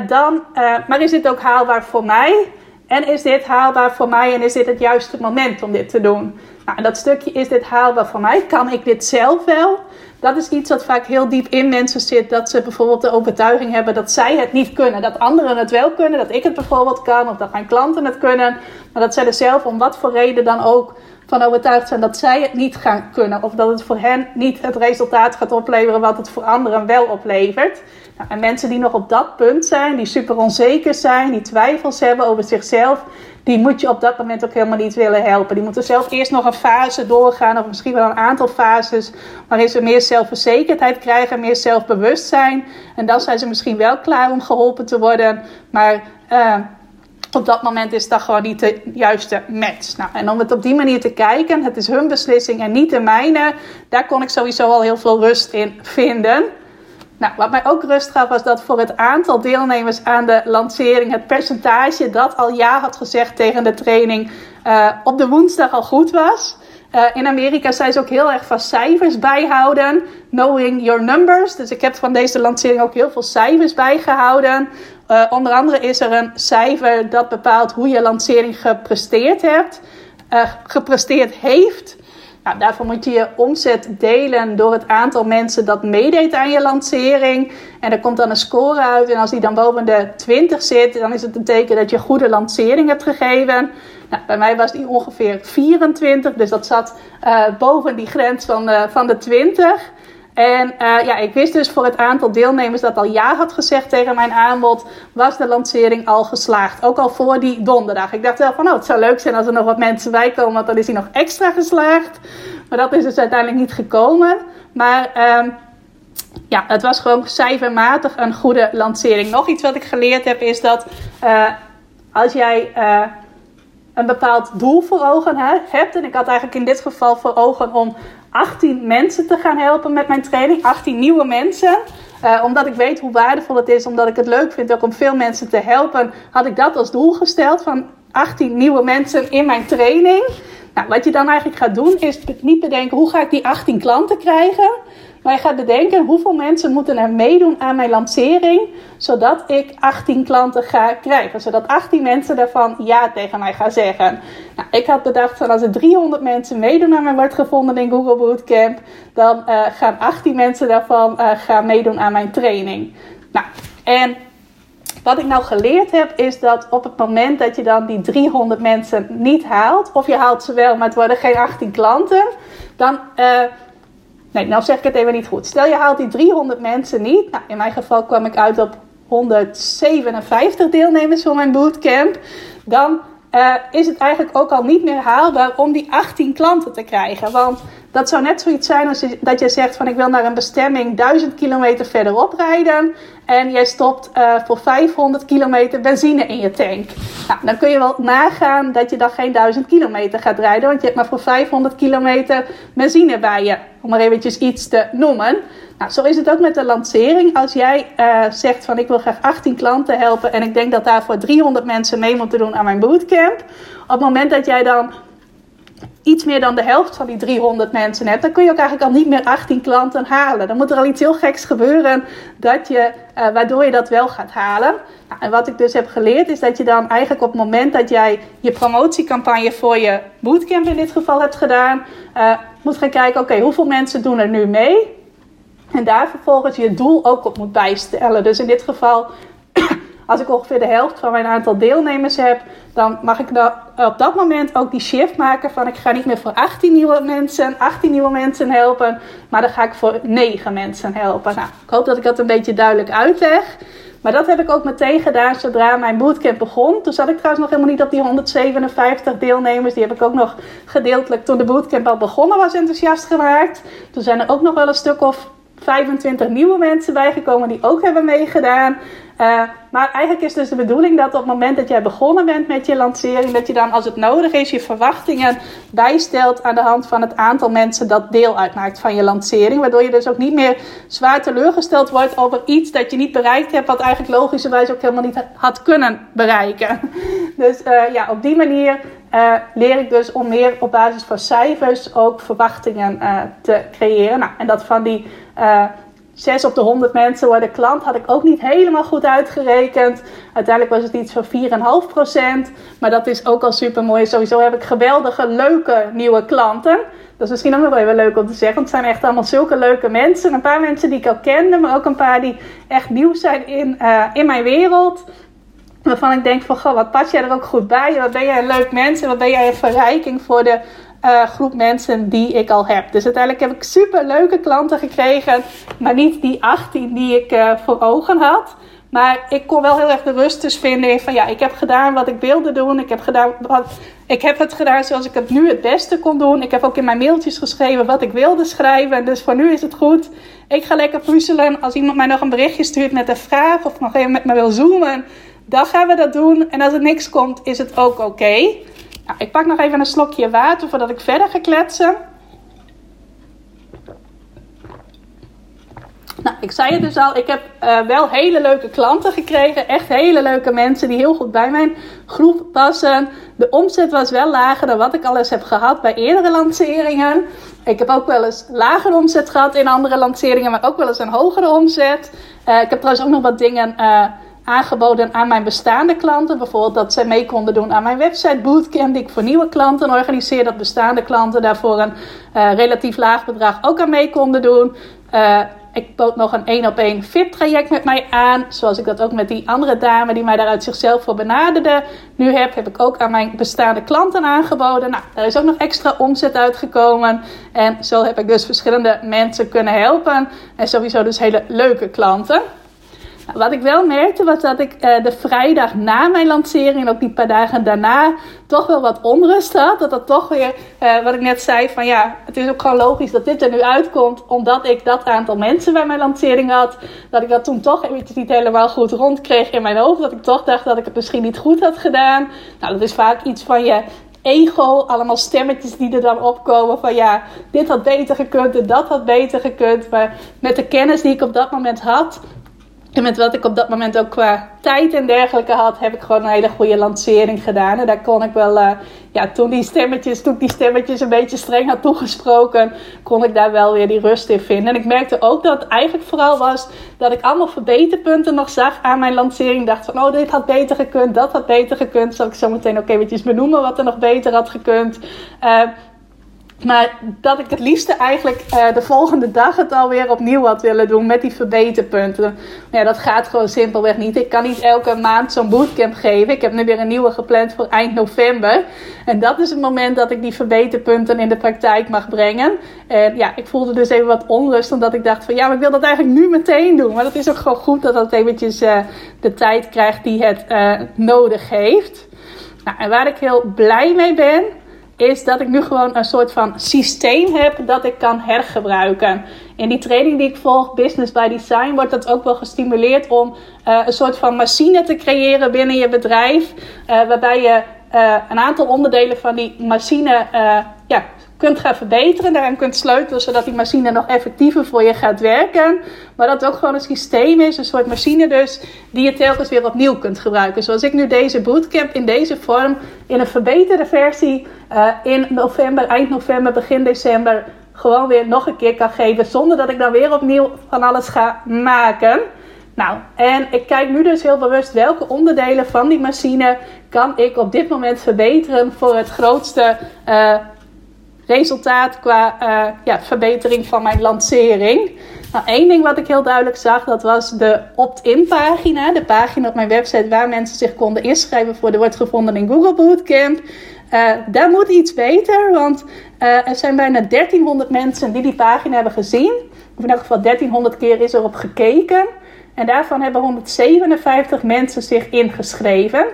A: dan, maar is dit ook haalbaar voor mij? En is dit haalbaar voor mij en is dit het juiste moment om dit te doen? Nou, dat stukje is dit haalbaar voor mij? Kan ik dit zelf wel? Dat is iets wat vaak heel diep in mensen zit. Dat ze bijvoorbeeld de overtuiging hebben dat zij het niet kunnen. Dat anderen het wel kunnen. Dat ik het bijvoorbeeld kan. Of dat mijn klanten het kunnen. Maar dat zij er zelf om wat voor reden dan ook van overtuigd zijn dat zij het niet gaan kunnen. Of dat het voor hen niet het resultaat gaat opleveren wat het voor anderen wel oplevert. Nou, en mensen die nog op dat punt zijn, die super onzeker zijn, die twijfels hebben over zichzelf, die moet je op dat moment ook helemaal niet willen helpen. Die moeten zelf eerst nog een fase doorgaan, of misschien wel een aantal fases, waarin ze meer zelfverzekerdheid krijgen, meer zelfbewustzijn. En dan zijn ze misschien wel klaar om geholpen te worden. Maar uh, op dat moment is dat gewoon niet de juiste match. Nou, en om het op die manier te kijken, het is hun beslissing en niet de mijne, daar kon ik sowieso al heel veel rust in vinden. Nou, wat mij ook rust gaf was dat voor het aantal deelnemers aan de lancering het percentage dat al ja had gezegd tegen de training uh, op de woensdag al goed was. Uh, in Amerika zijn ze ook heel erg van cijfers bijhouden. Knowing your numbers. Dus ik heb van deze lancering ook heel veel cijfers bijgehouden. Uh, onder andere is er een cijfer dat bepaalt hoe je lancering gepresteerd hebt. gepresteerd heeft. Nou, daarvoor moet je je omzet delen door het aantal mensen dat meedeed aan je lancering. En er komt dan een score uit. En als die dan boven de 20 zit, dan is het een teken dat je goede lancering hebt gegeven. Nou, bij mij was die ongeveer 24, dus dat zat uh, boven die grens van, van de 20. En uh, ja, ik wist dus voor het aantal deelnemers dat al ja had gezegd tegen mijn aanbod, was de lancering al geslaagd. Ook al voor die donderdag. Ik dacht wel van, oh, het zou leuk zijn als er nog wat mensen bij komen, want dan is hij nog extra geslaagd. Maar dat is dus uiteindelijk niet gekomen. Maar uh, ja, het was gewoon cijfermatig een goede lancering. Nog iets wat ik geleerd heb is dat uh, als jij uh, een bepaald doel voor ogen hebt, en ik had eigenlijk in dit geval voor ogen om 18 mensen te gaan helpen met mijn training. 18 nieuwe mensen. Uh, omdat ik weet hoe waardevol het is, omdat ik het leuk vind om veel mensen te helpen, had ik dat als doel gesteld van 18 nieuwe mensen in mijn training. Nou, wat je dan eigenlijk gaat doen, is niet bedenken hoe ga ik die 18 klanten krijgen. Maar je gaat bedenken hoeveel mensen moeten er meedoen aan mijn lancering, zodat ik 18 klanten ga krijgen. Zodat 18 mensen daarvan ja tegen mij gaan zeggen. Nou, ik had bedacht van als er 300 mensen meedoen aan mijn wordt gevonden in Google Bootcamp, dan uh, gaan 18 mensen daarvan uh, gaan meedoen aan mijn training. Nou, en wat ik nou geleerd heb, is dat op het moment dat je dan die 300 mensen niet haalt, of je haalt ze wel, maar het worden geen 18 klanten, dan. Uh, nee, nou zeg ik het even niet goed. Stel je haalt die 300 mensen niet. Nou, in mijn geval kwam ik uit op 157 deelnemers voor mijn bootcamp. Dan uh, is het eigenlijk ook al niet meer haalbaar om die 18 klanten te krijgen. Want dat zou net zoiets zijn als je, dat je zegt van ik wil naar een bestemming 1000 kilometer verderop rijden. En jij stopt uh, voor 500 kilometer benzine in je tank. Nou, dan kun je wel nagaan dat je dan geen 1000 kilometer gaat rijden. Want je hebt maar voor 500 kilometer benzine bij je. Om maar eventjes iets te noemen. Nou, zo is het ook met de lancering. Als jij uh, zegt van ik wil graag 18 klanten helpen. En ik denk dat daarvoor 300 mensen mee moeten doen aan mijn bootcamp. Op het moment dat jij dan iets meer dan de helft van die 300 mensen hebt, dan kun je ook eigenlijk al niet meer 18 klanten halen. Dan moet er al iets heel geks gebeuren dat je, uh, waardoor je dat wel gaat halen. Nou, en wat ik dus heb geleerd is dat je dan eigenlijk op het moment dat jij je promotiecampagne voor je bootcamp in dit geval hebt gedaan, uh, moet gaan kijken, oké, hoeveel mensen doen er nu mee? En daar vervolgens je doel ook op moet bijstellen. Dus in dit geval als ik ongeveer de helft van mijn aantal deelnemers heb, dan mag ik op dat moment ook die shift maken van ik ga niet meer voor 18 nieuwe mensen, 18 nieuwe mensen helpen, maar dan ga ik voor 9 mensen helpen. Nou, ik hoop dat ik dat een beetje duidelijk uitleg. Maar dat heb ik ook meteen gedaan zodra mijn bootcamp begon. Toen zat ik trouwens nog helemaal niet op die 157 deelnemers. Die heb ik ook nog gedeeltelijk toen de bootcamp al begonnen was enthousiast gemaakt. Toen zijn er ook nog wel een stuk of 25 nieuwe mensen bijgekomen die ook hebben meegedaan. Uh, maar eigenlijk is dus de bedoeling dat op het moment dat jij begonnen bent met je lancering, dat je dan als het nodig is je verwachtingen bijstelt aan de hand van het aantal mensen dat deel uitmaakt van je lancering. Waardoor je dus ook niet meer zwaar teleurgesteld wordt over iets dat je niet bereikt hebt, wat eigenlijk logischerwijs ook helemaal niet had kunnen bereiken. Dus uh, ja, op die manier uh, leer ik dus om meer op basis van cijfers ook verwachtingen te creëren. Nou, en dat van die 6 op de 100 mensen worden klant. Had ik ook niet helemaal goed uitgerekend. Uiteindelijk was het iets van 4,5%. Maar dat is ook al super mooi. Sowieso heb ik geweldige, leuke nieuwe klanten. Dat is misschien ook nog wel even leuk om te zeggen. Want het zijn echt allemaal zulke leuke mensen. Een paar mensen die ik al kende. Maar ook een paar die echt nieuw zijn in, uh, in mijn wereld. Waarvan ik denk van, goh, wat pas jij er ook goed bij? Wat ben jij een leuk mens? En wat ben jij een verrijking voor de uh, groep mensen die ik al heb. Dus uiteindelijk heb ik super leuke klanten gekregen, maar niet die 18 die ik uh, voor ogen had. Maar ik kon wel heel erg de rust dus vinden van ja, ik heb gedaan wat ik wilde doen. Ik heb, gedaan wat, ik heb het gedaan zoals ik het nu het beste kon doen. Ik heb ook in mijn mailtjes geschreven wat ik wilde schrijven. Dus voor nu is het goed. Ik ga lekker puzzelen. Als iemand mij nog een berichtje stuurt met een vraag of nog even met me wil zoomen, dan gaan we dat doen. En als er niks komt, is het ook oké. Nou, ik pak nog even een slokje water voordat ik verder ga kletsen. Nou, ik zei het dus al, ik heb uh, wel hele leuke klanten gekregen. Echt hele leuke mensen die heel goed bij mijn groep passen. De omzet was wel lager dan wat ik al eens heb gehad bij eerdere lanceringen. Ik heb ook wel eens lagere omzet gehad in andere lanceringen, maar ook wel eens een hogere omzet. Uh, ik heb trouwens ook nog wat dingen uh, aangeboden aan mijn bestaande klanten. Bijvoorbeeld dat zij mee konden doen aan mijn website bootcamp die ik voor nieuwe klanten organiseer. Dat bestaande klanten daarvoor een uh, relatief laag bedrag ook aan mee konden doen. Uh, ik bood nog een één op één fit traject met mij aan. Zoals ik dat ook met die andere dame die mij daaruit zichzelf voor benaderde nu heb. Heb ik ook aan mijn bestaande klanten aangeboden. Nou, er is ook nog extra omzet uitgekomen. En zo heb ik dus verschillende mensen kunnen helpen. En sowieso dus hele leuke klanten. Wat ik wel merkte was dat ik uh, de vrijdag na mijn lancering en ook die paar dagen daarna toch wel wat onrust had. Dat dat toch weer, uh, wat ik net zei, van ja, het is ook gewoon logisch dat dit er nu uitkomt. Omdat ik dat aantal mensen bij mijn lancering had. Dat ik dat toen toch eventjes niet helemaal goed rondkreeg in mijn hoofd. Dat ik toch dacht dat ik het misschien niet goed had gedaan. Nou, dat is vaak iets van je ego, allemaal stemmetjes die er dan opkomen van ja, dit had beter gekund en dat had beter gekund. Maar met de kennis die ik op dat moment had, en met wat ik op dat moment ook qua tijd en dergelijke had, heb ik gewoon een hele goede lancering gedaan. En daar kon ik wel, uh, ja, toen die stemmetjes, toen die stemmetjes een beetje streng had toegesproken, kon ik daar wel weer die rust in vinden. En ik merkte ook dat het eigenlijk vooral was dat ik allemaal verbeterpunten nog zag aan mijn lancering. Ik dacht van, oh, dit had beter gekund, dat had beter gekund. Zal ik zo meteen ook eventjes benoemen wat er nog beter had gekund. Uh, maar dat ik het liefste eigenlijk uh, de volgende dag het alweer opnieuw had willen doen met die verbeterpunten. Ja, dat gaat gewoon simpelweg niet. Ik kan niet elke maand zo'n bootcamp geven. Ik heb nu weer een nieuwe gepland voor eind november. En dat is het moment dat ik die verbeterpunten in de praktijk mag brengen. En ja, ik voelde dus even wat onrust omdat ik dacht van ja, maar ik wil dat eigenlijk nu meteen doen. Maar dat is ook gewoon goed dat dat eventjes uh, de tijd krijgt die het uh, nodig heeft. Nou, en waar ik heel blij mee ben is dat ik nu gewoon een soort van systeem heb dat ik kan hergebruiken. In die training die ik volg, Business by Design, wordt dat ook wel gestimuleerd om uh, een soort van machine te creëren binnen je bedrijf. Uh, waarbij je uh, een aantal onderdelen van die machine ja, kunt gaan verbeteren. Daarin kunt sleutelen zodat die machine nog effectiever voor je gaat werken. Maar dat ook gewoon een systeem is, een soort machine dus, die je telkens weer opnieuw kunt gebruiken. Zoals ik nu deze bootcamp in deze vorm, in een verbeterde versie, uh, in november, eind november, begin december, gewoon weer nog een keer kan geven. Zonder dat ik dan weer opnieuw van alles ga maken. Nou, en ik kijk nu dus heel bewust welke onderdelen van die machine kan ik op dit moment verbeteren voor het grootste uh, resultaat qua uh, ja, verbetering van mijn lancering. Nou, één ding wat ik heel duidelijk zag, dat was de opt-in pagina. De pagina op mijn website waar mensen zich konden inschrijven voor de Wordt Gevonden in Google Bootcamp. Uh, daar moet iets beter, want uh, er zijn bijna 1300 mensen die die pagina hebben gezien. Of in elk geval 1300 keer is erop gekeken. En daarvan hebben 157 mensen zich ingeschreven.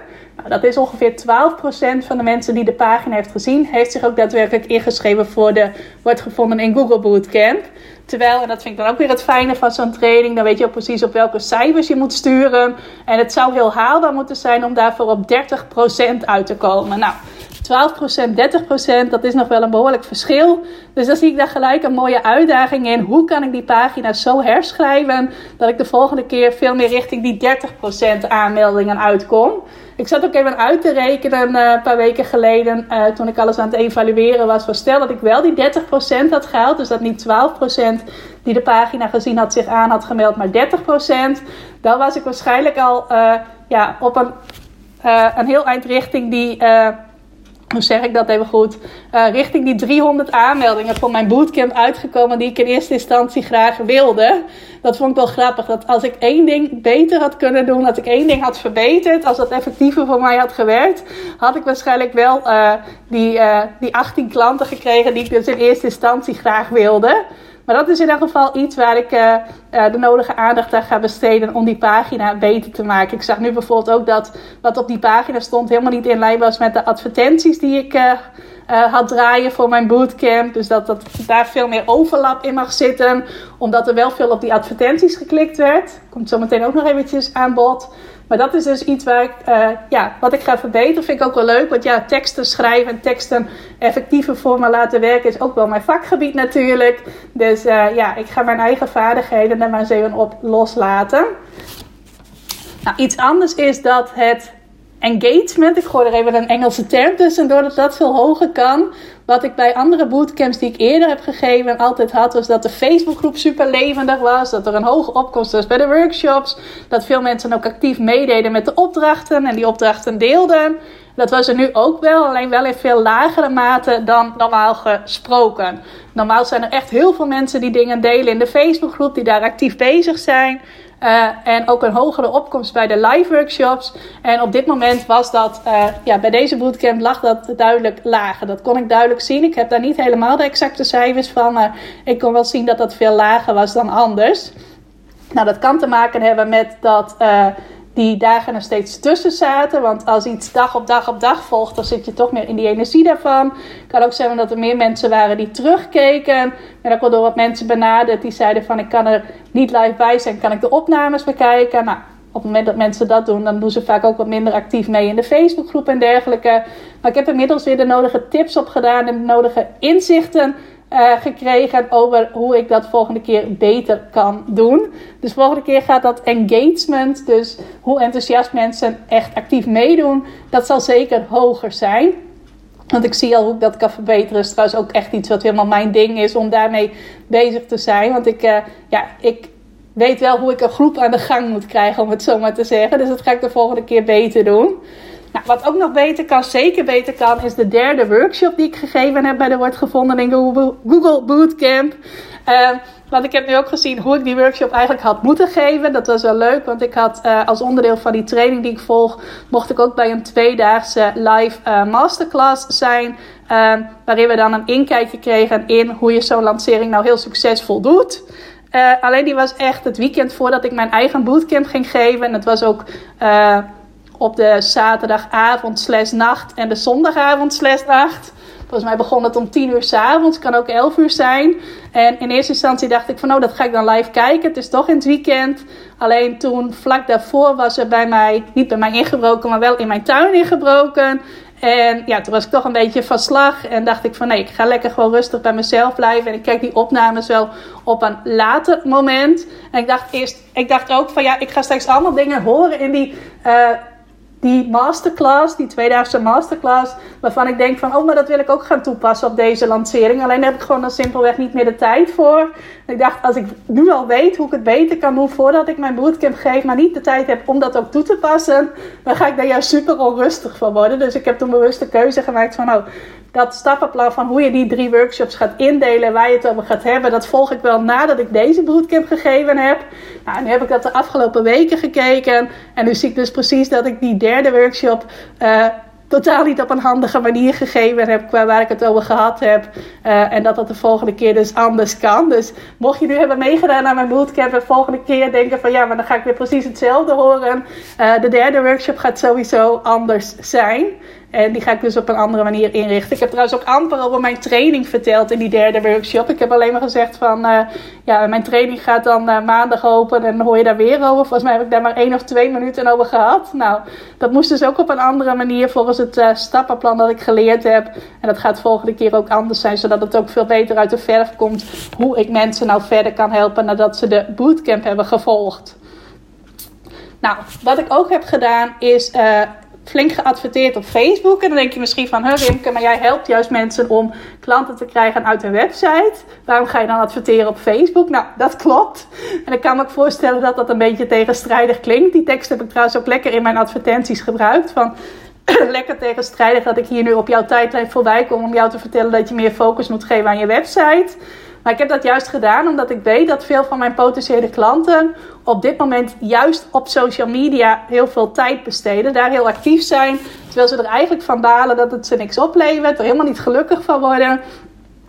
A: Dat is ongeveer 12% van de mensen die de pagina heeft gezien, heeft zich ook daadwerkelijk ingeschreven voor de Wordt Gevonden in Google Bootcamp. Terwijl, en dat vind ik dan ook weer het fijne van zo'n training, dan weet je ook precies op welke cijfers je moet sturen. En het zou heel haalbaar moeten zijn om daarvoor op 30% uit te komen. Nou, 12%, 30%, dat is nog wel een behoorlijk verschil. Dus dan zie ik daar gelijk een mooie uitdaging in. Hoe kan ik die pagina zo herschrijven dat ik de volgende keer veel meer richting die 30% aanmeldingen uitkom? Ik zat ook even uit te rekenen uh, een paar weken geleden, uh, toen ik alles aan het evalueren was. Voor stel dat ik wel die 30% had gehaald, dus dat niet 12% die de pagina gezien had zich aan had gemeld, maar 30%. Dan was ik waarschijnlijk al uh, ja, op een, een heel eind richting die hoe zeg ik dat even goed, uh, richting die 300 aanmeldingen voor mijn bootcamp uitgekomen die ik in eerste instantie graag wilde. Dat vond ik wel grappig, dat als ik één ding beter had kunnen doen, als ik één ding had verbeterd, als dat effectiever voor mij had gewerkt, had ik waarschijnlijk wel uh, die, uh, die 18 klanten gekregen die ik dus in eerste instantie graag wilde. Maar dat is in elk geval iets waar ik uh, uh, de nodige aandacht aan ga besteden om die pagina beter te maken. Ik zag nu bijvoorbeeld ook dat wat op die pagina stond helemaal niet in lijn was met de advertenties die ik uh, had draaien voor mijn bootcamp. Dus dat, dat daar veel meer overlap in mag zitten, omdat er wel veel op die advertenties geklikt werd. Komt zo meteen ook nog eventjes aan bod. Maar dat is dus iets waar ik, uh, ja, wat ik ga verbeteren. Vind ik ook wel leuk. Want ja, teksten schrijven en teksten effectiever voor me laten werken is ook wel mijn vakgebied natuurlijk. Dus uh, ja, ik ga mijn eigen vaardigheden daar maar eens even op loslaten. Nou, iets anders is dat het engagement, ik gooi er even een Engelse term tussendoor, dat dat veel hoger kan. Wat ik bij andere bootcamps die ik eerder heb gegeven altijd had, was dat de Facebookgroep super levendig was. Dat er een hoge opkomst was bij de workshops. Dat veel mensen ook actief meededen met de opdrachten en die opdrachten deelden. Dat was er nu ook wel, alleen wel in veel lagere mate dan normaal gesproken. Normaal zijn er echt heel veel mensen die dingen delen in de Facebookgroep, die daar actief bezig zijn. Uh, en ook een hogere opkomst bij de live workshops. En op dit moment was dat, uh, ja, bij deze bootcamp lag dat duidelijk lager. Dat kon ik duidelijk zien. Ik heb daar niet helemaal de exacte cijfers van, maar ik kon wel zien dat dat veel lager was dan anders. Nou, dat kan te maken hebben met dat uh, die dagen er steeds tussen zaten. Want als iets dag op dag op dag volgt, dan zit je toch meer in die energie daarvan. Het kan ook zijn dat er meer mensen waren die terugkeken. En ook wel door wat mensen benaderd die zeiden van ik kan er niet live bij zijn, kan ik de opnames bekijken. Nou, op het moment dat mensen dat doen, dan doen ze vaak ook wat minder actief mee in de Facebookgroep en dergelijke. Maar ik heb inmiddels weer de nodige tips opgedaan en de nodige inzichten uh, gekregen over hoe ik dat volgende keer beter kan doen. Dus volgende keer gaat dat engagement, dus hoe enthousiast mensen echt actief meedoen, dat zal zeker hoger zijn. Want ik zie al hoe ik dat kan verbeteren. is trouwens ook echt iets wat helemaal mijn ding is om daarmee bezig te zijn. Want ik, uh, ja, ik weet wel hoe ik een groep aan de gang moet krijgen, om het zo maar te zeggen. Dus dat ga ik de volgende keer beter doen. Nou, wat ook nog beter kan, zeker beter kan, is de derde workshop die ik gegeven heb bij de Wordt Gevonden in Google Bootcamp. Uh, want ik heb nu ook gezien hoe ik die workshop eigenlijk had moeten geven. Dat was wel leuk, want ik had uh, als onderdeel van die training die ik volg, mocht ik ook bij een tweedaagse live uh, masterclass zijn. Uh, waarin we dan een inkijkje kregen in hoe je zo'n lancering nou heel succesvol doet. Uh, alleen die was echt het weekend voordat ik mijn eigen bootcamp ging geven. En het was ook op de zaterdagavond slash nacht en de zondagavond slash nacht. Volgens mij begon het om 10 uur s'avonds, kan ook 11 uur zijn. En in eerste instantie dacht ik van, nou, dat ga ik dan live kijken. Het is toch in het weekend. Alleen toen, vlak daarvoor, was er bij mij, niet bij mij ingebroken, maar wel in mijn tuin ingebroken. En ja, toen was ik toch een beetje van slag. En dacht ik van nee, ik ga lekker gewoon rustig bij mezelf blijven. En ik kijk die opnames wel op een later moment. En ik dacht eerst, ik dacht ook van ja, ik ga straks allemaal dingen horen in die. Uh, die masterclass, die tweedaagse masterclass, waarvan ik denk van, oh, maar dat wil ik ook gaan toepassen op deze lancering. Alleen heb ik gewoon dan simpelweg niet meer de tijd voor. ik dacht, als ik nu al weet hoe ik het beter kan doen voordat ik mijn bootcamp geef, maar niet de tijd heb om dat ook toe te passen, dan ga ik daar juist super onrustig van worden. Dus ik heb toen bewust de keuze gemaakt van, nou, dat stappenplan van hoe je die drie workshops gaat indelen en waar je het over gaat hebben, dat volg ik wel nadat ik deze bootcamp gegeven heb. Nou, nu heb ik dat de afgelopen weken gekeken en nu zie ik dus precies dat ik die derde workshop uh, totaal niet op een handige manier gegeven heb qua waar ik het over gehad heb. Uh, en dat dat de volgende keer dus anders kan. Dus mocht je nu hebben meegedaan aan mijn bootcamp en de volgende keer denken van ja, maar dan ga ik weer precies hetzelfde horen. Uh, de derde workshop gaat sowieso anders zijn. En die ga ik dus op een andere manier inrichten. Ik heb trouwens ook amper over mijn training verteld in die derde workshop. Ik heb alleen maar gezegd van, uh, ja, mijn training gaat dan uh, maandag open en hoor je daar weer over. Volgens mij heb ik daar maar één of twee minuten over gehad. Nou, dat moest dus ook op een andere manier volgens het uh, stappenplan dat ik geleerd heb. En dat gaat volgende keer ook anders zijn, zodat het ook veel beter uit de verf komt hoe ik mensen nou verder kan helpen nadat ze de bootcamp hebben gevolgd. Nou, wat ik ook heb gedaan is flink geadverteerd op Facebook. En dan denk je misschien van, huh Rimke, maar jij helpt juist mensen om klanten te krijgen uit hun website. Waarom ga je dan adverteren op Facebook? Nou, dat klopt. En ik kan me ook voorstellen dat dat een beetje tegenstrijdig klinkt. Die tekst heb ik trouwens ook lekker in mijn advertenties gebruikt. Van, lekker tegenstrijdig dat ik hier nu op jouw tijdlijn voorbij kom om jou te vertellen dat je meer focus moet geven aan je website. Maar ik heb dat juist gedaan omdat ik weet dat veel van mijn potentiële klanten op dit moment juist op social media heel veel tijd besteden. Daar heel actief zijn. Terwijl ze er eigenlijk van balen dat het ze niks oplevert. Er helemaal niet gelukkig van worden.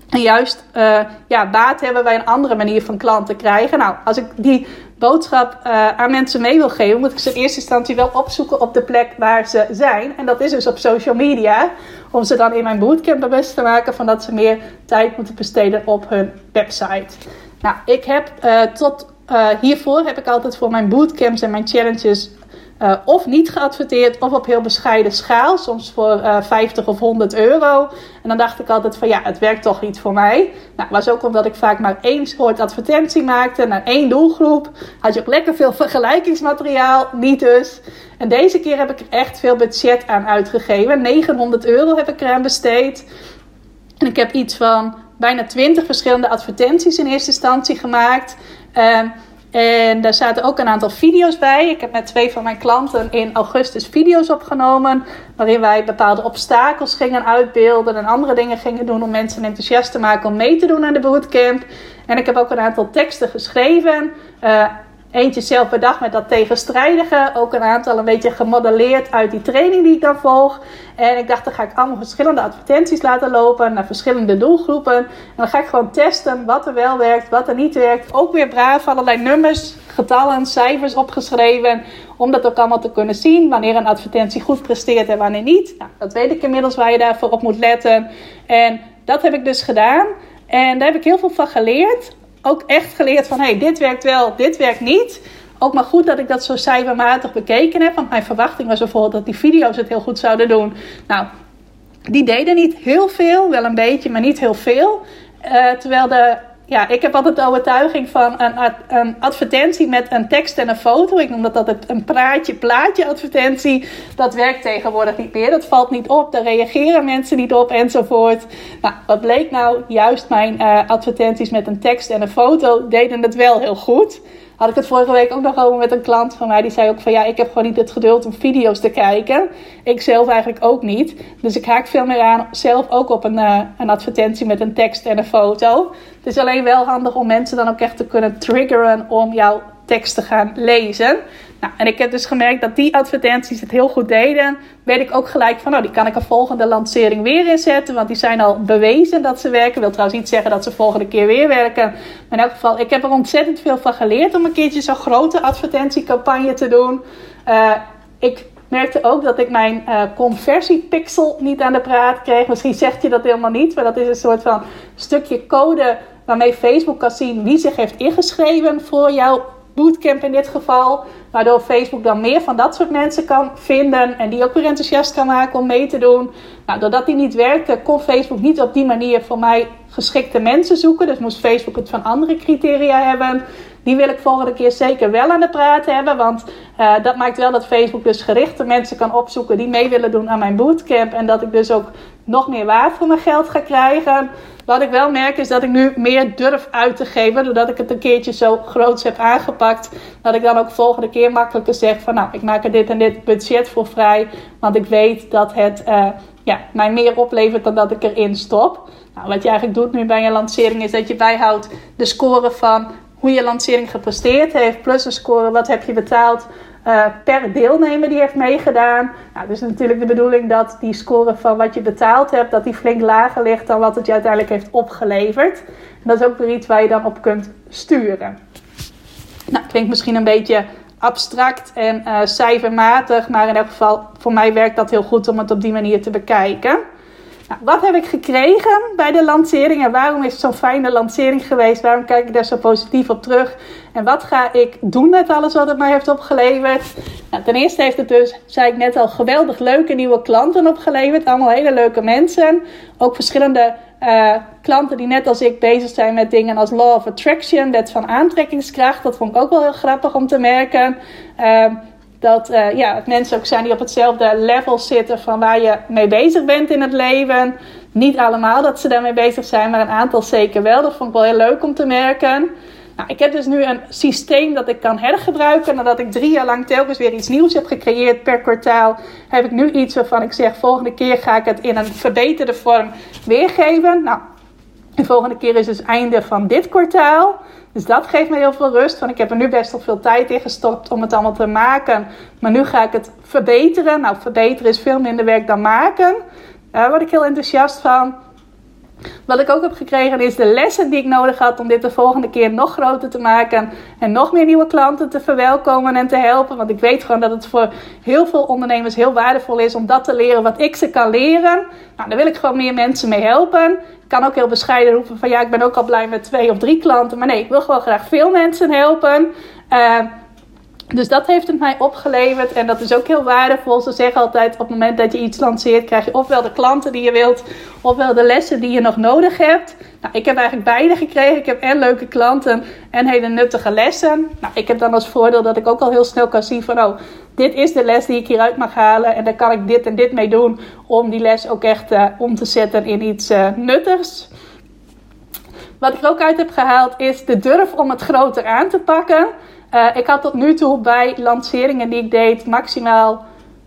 A: En juist uh, ja, baat hebben bij een andere manier van klanten krijgen. Nou, als ik die boodschap uh, aan mensen mee wil geven, moet ik ze in eerste instantie wel opzoeken op de plek waar ze zijn. En dat is dus op social media. Om ze dan in mijn bootcamp bewust te maken van dat ze meer tijd moeten besteden op hun website. Nou, ik heb uh, tot hiervoor heb ik altijd voor mijn bootcamps en mijn challenges uh, of niet geadverteerd of op heel bescheiden schaal, soms voor uh, 50 of 100 euro. En dan dacht ik altijd van ja, het werkt toch niet voor mij. Nou, was ook omdat ik vaak maar één soort advertentie maakte naar één doelgroep. Had je ook lekker veel vergelijkingsmateriaal, niet dus. En deze keer heb ik er echt veel budget aan uitgegeven. 900 euro heb ik eraan besteed. En ik heb iets van bijna 20 verschillende advertenties in eerste instantie gemaakt. Uh, en daar zaten ook een aantal video's bij. Ik heb met twee van mijn klanten in augustus video's opgenomen. Waarin wij bepaalde obstakels gingen uitbeelden. En andere dingen gingen doen om mensen enthousiast te maken om mee te doen aan de bootcamp. En ik heb ook een aantal teksten geschreven. Uh, Eentje zelf bedacht met dat tegenstrijdige. Ook een aantal een beetje gemodelleerd uit die training die ik dan volg. En ik dacht, dan ga ik allemaal verschillende advertenties laten lopen naar verschillende doelgroepen. En dan ga ik gewoon testen wat er wel werkt, wat er niet werkt. Ook weer braaf allerlei nummers, getallen, cijfers opgeschreven. Om dat ook allemaal te kunnen zien. Wanneer een advertentie goed presteert en wanneer niet. Nou, dat weet ik inmiddels waar je daarvoor op moet letten. En dat heb ik dus gedaan. En daar heb ik heel veel van geleerd ook echt geleerd van, hey, dit werkt wel, dit werkt niet. Ook maar goed dat ik dat zo cijfermatig bekeken heb. Want mijn verwachting was bijvoorbeeld dat die video's het heel goed zouden doen. Nou, die deden niet heel veel, wel een beetje, maar niet heel veel. Uh, terwijl de ja, ik heb altijd de overtuiging van een, een, advertentie met een tekst en een foto. Ik noem dat altijd een praatje, plaatje advertentie. Dat werkt tegenwoordig niet meer. Dat valt niet op. Daar reageren mensen niet op enzovoort. Nou, wat bleek nou? Juist mijn uh, advertenties met een tekst en een foto deden het wel heel goed had ik het vorige week ook nog over met een klant van mij. Die zei ook van ja, ik heb gewoon niet het geduld om video's te kijken. Ik zelf eigenlijk ook niet. Dus ik haak veel meer aan zelf ook op een, uh, een advertentie met een tekst en een foto. Het is alleen wel handig om mensen dan ook echt te kunnen triggeren om jouw tekst te gaan lezen. Nou, en ik heb dus gemerkt dat die advertenties het heel goed deden. Weet ik ook gelijk van, nou, die kan ik een volgende lancering weer inzetten. Want die zijn al bewezen dat ze werken. Wil trouwens niet zeggen dat ze volgende keer weer werken. Maar in elk geval, ik heb er ontzettend veel van geleerd om een keertje zo'n grote advertentiecampagne te doen. Uh, ik merkte ook dat ik mijn uh, conversiepixel niet aan de praat kreeg. Misschien zegt je dat helemaal niet, maar dat is een soort van stukje code waarmee Facebook kan zien wie zich heeft ingeschreven voor jouw bootcamp in dit geval. Waardoor Facebook dan meer van dat soort mensen kan vinden. En die ook weer enthousiast kan maken om mee te doen. Nou, doordat die niet werkte, kon Facebook niet op die manier voor mij geschikte mensen zoeken. Dus moest Facebook het van andere criteria hebben. Die wil ik volgende keer zeker wel aan de praat hebben. Want uh, dat maakt wel dat Facebook dus gerichte mensen kan opzoeken die mee willen doen aan mijn bootcamp. En dat ik dus ook nog meer waard voor mijn geld ga krijgen. Wat ik wel merk is dat ik nu meer durf uit te geven. Doordat ik het een keertje zo groots heb aangepakt. Dat ik dan ook volgende keer makkelijker zeg van nou ik maak er dit en dit budget voor vrij. Want ik weet dat het uh, ja, mij meer oplevert dan dat ik erin stop. Nou, wat je eigenlijk doet nu bij je lancering is dat je bijhoudt de score van hoe je lancering gepresteerd heeft, plus een score wat heb je betaald uh, per deelnemer die heeft meegedaan. Nou, dus natuurlijk de bedoeling dat die score van wat je betaald hebt, dat die flink lager ligt dan wat het je uiteindelijk heeft opgeleverd. En dat is ook weer iets waar je dan op kunt sturen. Nou, klinkt misschien een beetje abstract en uh, cijfermatig, maar in elk geval voor mij werkt dat heel goed om het op die manier te bekijken. Nou, wat heb ik gekregen bij de lancering en waarom is het zo'n fijne lancering geweest? Waarom kijk ik daar zo positief op terug? En wat ga ik doen met alles wat het mij heeft opgeleverd? Nou, ten eerste heeft het dus, zei ik net al, geweldig leuke nieuwe klanten opgeleverd. Allemaal hele leuke mensen. Ook verschillende uh, klanten die net als ik bezig zijn met dingen als Law of Attraction, wet van aantrekkingskracht. Dat vond ik ook wel heel grappig om te merken. Uh, dat uh, ja, mensen ook zijn die op hetzelfde level zitten van waar je mee bezig bent in het leven. Niet allemaal dat ze daarmee bezig zijn, maar een aantal zeker wel. Dat vond ik wel heel leuk om te merken. Nou, ik heb dus nu een systeem dat ik kan hergebruiken. Nadat ik drie jaar lang telkens weer iets nieuws heb gecreëerd per kwartaal, heb ik nu iets waarvan ik zeg: volgende keer ga ik het in een verbeterde vorm weergeven. Nou, de volgende keer is dus einde van dit kwartaal. Dus dat geeft me heel veel rust. Want ik heb er nu best wel veel tijd in gestopt om het allemaal te maken. Maar nu ga ik het verbeteren. Nou, verbeteren is veel minder werk dan maken. Daar word ik heel enthousiast van. Wat ik ook heb gekregen is de lessen die ik nodig had om dit de volgende keer nog groter te maken. En nog meer nieuwe klanten te verwelkomen en te helpen. Want ik weet gewoon dat het voor heel veel ondernemers heel waardevol is om dat te leren wat ik ze kan leren. Nou, daar wil ik gewoon meer mensen mee helpen. Ik kan ook heel bescheiden roepen van ja, ik ben ook al blij met twee of drie klanten. Maar nee, ik wil gewoon graag veel mensen helpen. Uh, dus dat heeft het mij opgeleverd en dat is ook heel waardevol. Ze zeggen altijd: op het moment dat je iets lanceert, krijg je ofwel de klanten die je wilt, ofwel de lessen die je nog nodig hebt. Nou, ik heb eigenlijk beide gekregen. Ik heb en leuke klanten en hele nuttige lessen. Nou, ik heb dan als voordeel dat ik ook al heel snel kan zien van: oh, dit is de les die ik hieruit mag halen en daar kan ik dit en dit mee doen om die les ook echt uh, om te zetten in iets uh, nuttigs. Wat ik ook uit heb gehaald is de durf om het groter aan te pakken. Uh, ik had tot nu toe bij lanceringen die ik deed maximaal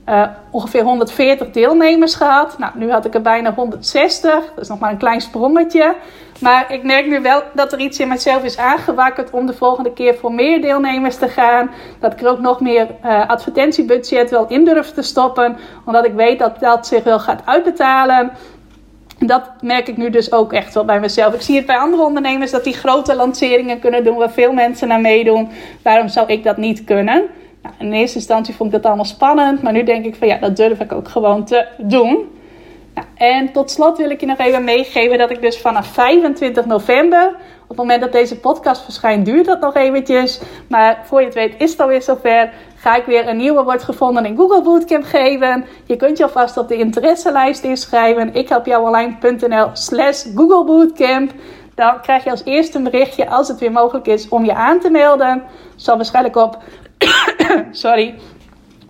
A: uh, ongeveer 140 deelnemers gehad. Nou, nu had ik er bijna 160. Dat is nog maar een klein sprongetje. Maar ik merk nu wel dat er iets in mezelf is aangewakkerd om de volgende keer voor meer deelnemers te gaan. Dat ik er ook nog meer uh, advertentiebudget wel in durf te stoppen. Omdat ik weet dat dat zich wel gaat uitbetalen. Dat merk ik nu dus ook echt wel bij mezelf. Ik zie het bij andere ondernemers dat die grote lanceringen kunnen doen waar veel mensen naar meedoen. Waarom zou ik dat niet kunnen? Nou, in eerste instantie vond ik dat allemaal spannend, maar nu denk ik van ja, dat durf ik ook gewoon te doen. Nou, en tot slot wil ik je nog even meegeven dat ik dus vanaf 25 november, op het moment dat deze podcast verschijnt, duurt dat nog eventjes. Maar voor je het weet is het alweer zover. Ga ik weer een nieuwe wordt gevonden in Google Bootcamp geven. Je kunt je alvast op de interesselijst inschrijven. Ik help jou online.nl slash Google Bootcamp. Dan krijg je als eerste een berichtje als het weer mogelijk is om je aan te melden. Zal waarschijnlijk op, sorry,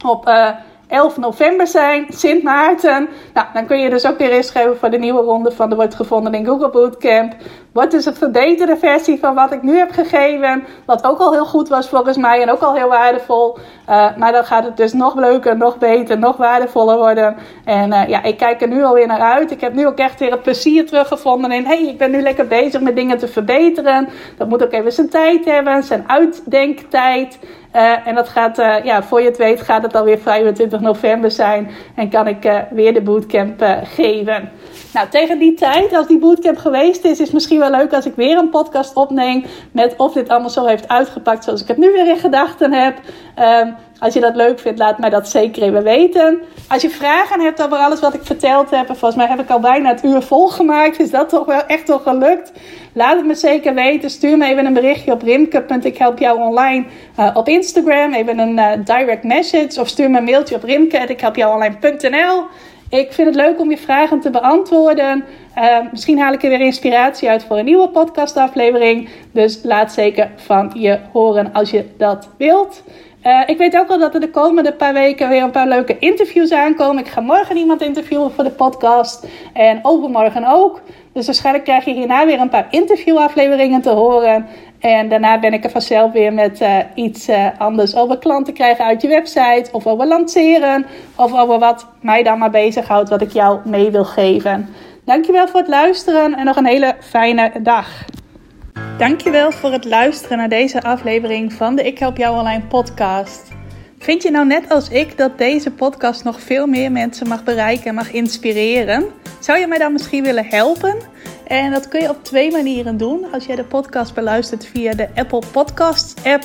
A: op... Uh, 11 november zijn, Sint Maarten. Nou, dan kun je dus ook weer inschrijven voor de nieuwe ronde van de Wordt Gevonden in Google Bootcamp. Wordt dus een verbeterde versie van wat ik nu heb gegeven. Wat ook al heel goed was volgens mij en ook al heel waardevol. Uh, maar dan gaat het dus nog leuker, nog beter, nog waardevoller worden. En uh, ja, ik kijk er nu alweer naar uit. Ik heb nu ook echt weer het plezier teruggevonden in... hey, ik ben nu lekker bezig met dingen te verbeteren. Dat moet ook even zijn tijd hebben, zijn uitdenktijd. Uh, en dat gaat, ja, voor je het weet, gaat het alweer 25 november zijn. En kan ik weer de bootcamp geven. Nou, tegen die tijd, als die bootcamp geweest is, is misschien wel leuk als ik weer een podcast opneem. Met of dit allemaal zo heeft uitgepakt zoals ik het nu weer in gedachten heb. Um, als je dat leuk vindt, laat mij dat zeker even weten. Als je vragen hebt over alles wat ik verteld heb, en volgens mij heb ik al bijna het uur volgemaakt, is dat toch wel echt wel gelukt. Laat het me zeker weten. Stuur me even een berichtje op rimke.ikhelpjouonline uh, op Instagram. Even een uh, direct message. Of stuur me een mailtje op rimke.ikhelpjouonline.nl ik vind het leuk om je vragen te beantwoorden. Uh, misschien haal ik er weer inspiratie uit voor een nieuwe podcastaflevering. Dus laat zeker van je horen als je dat wilt. Uh, ik weet ook wel dat er de komende paar weken weer een paar leuke interviews aankomen. Ik ga morgen iemand interviewen voor de podcast. En overmorgen ook. Dus waarschijnlijk krijg je hierna weer een paar interviewafleveringen te horen. En daarna ben ik er vanzelf weer met uh, iets uh, anders over klanten krijgen uit je website. Of over lanceren. Of over wat mij dan maar bezighoudt, wat ik jou mee wil geven. Dankjewel voor het luisteren en nog een hele fijne dag. Dankjewel voor het luisteren naar deze aflevering van de Ik Help Jou Online podcast. Vind je nou net als ik dat deze podcast nog veel meer mensen mag bereiken en mag inspireren? Zou je mij dan misschien willen helpen? En dat kun je op twee manieren doen. Als jij de podcast beluistert via de Apple Podcasts app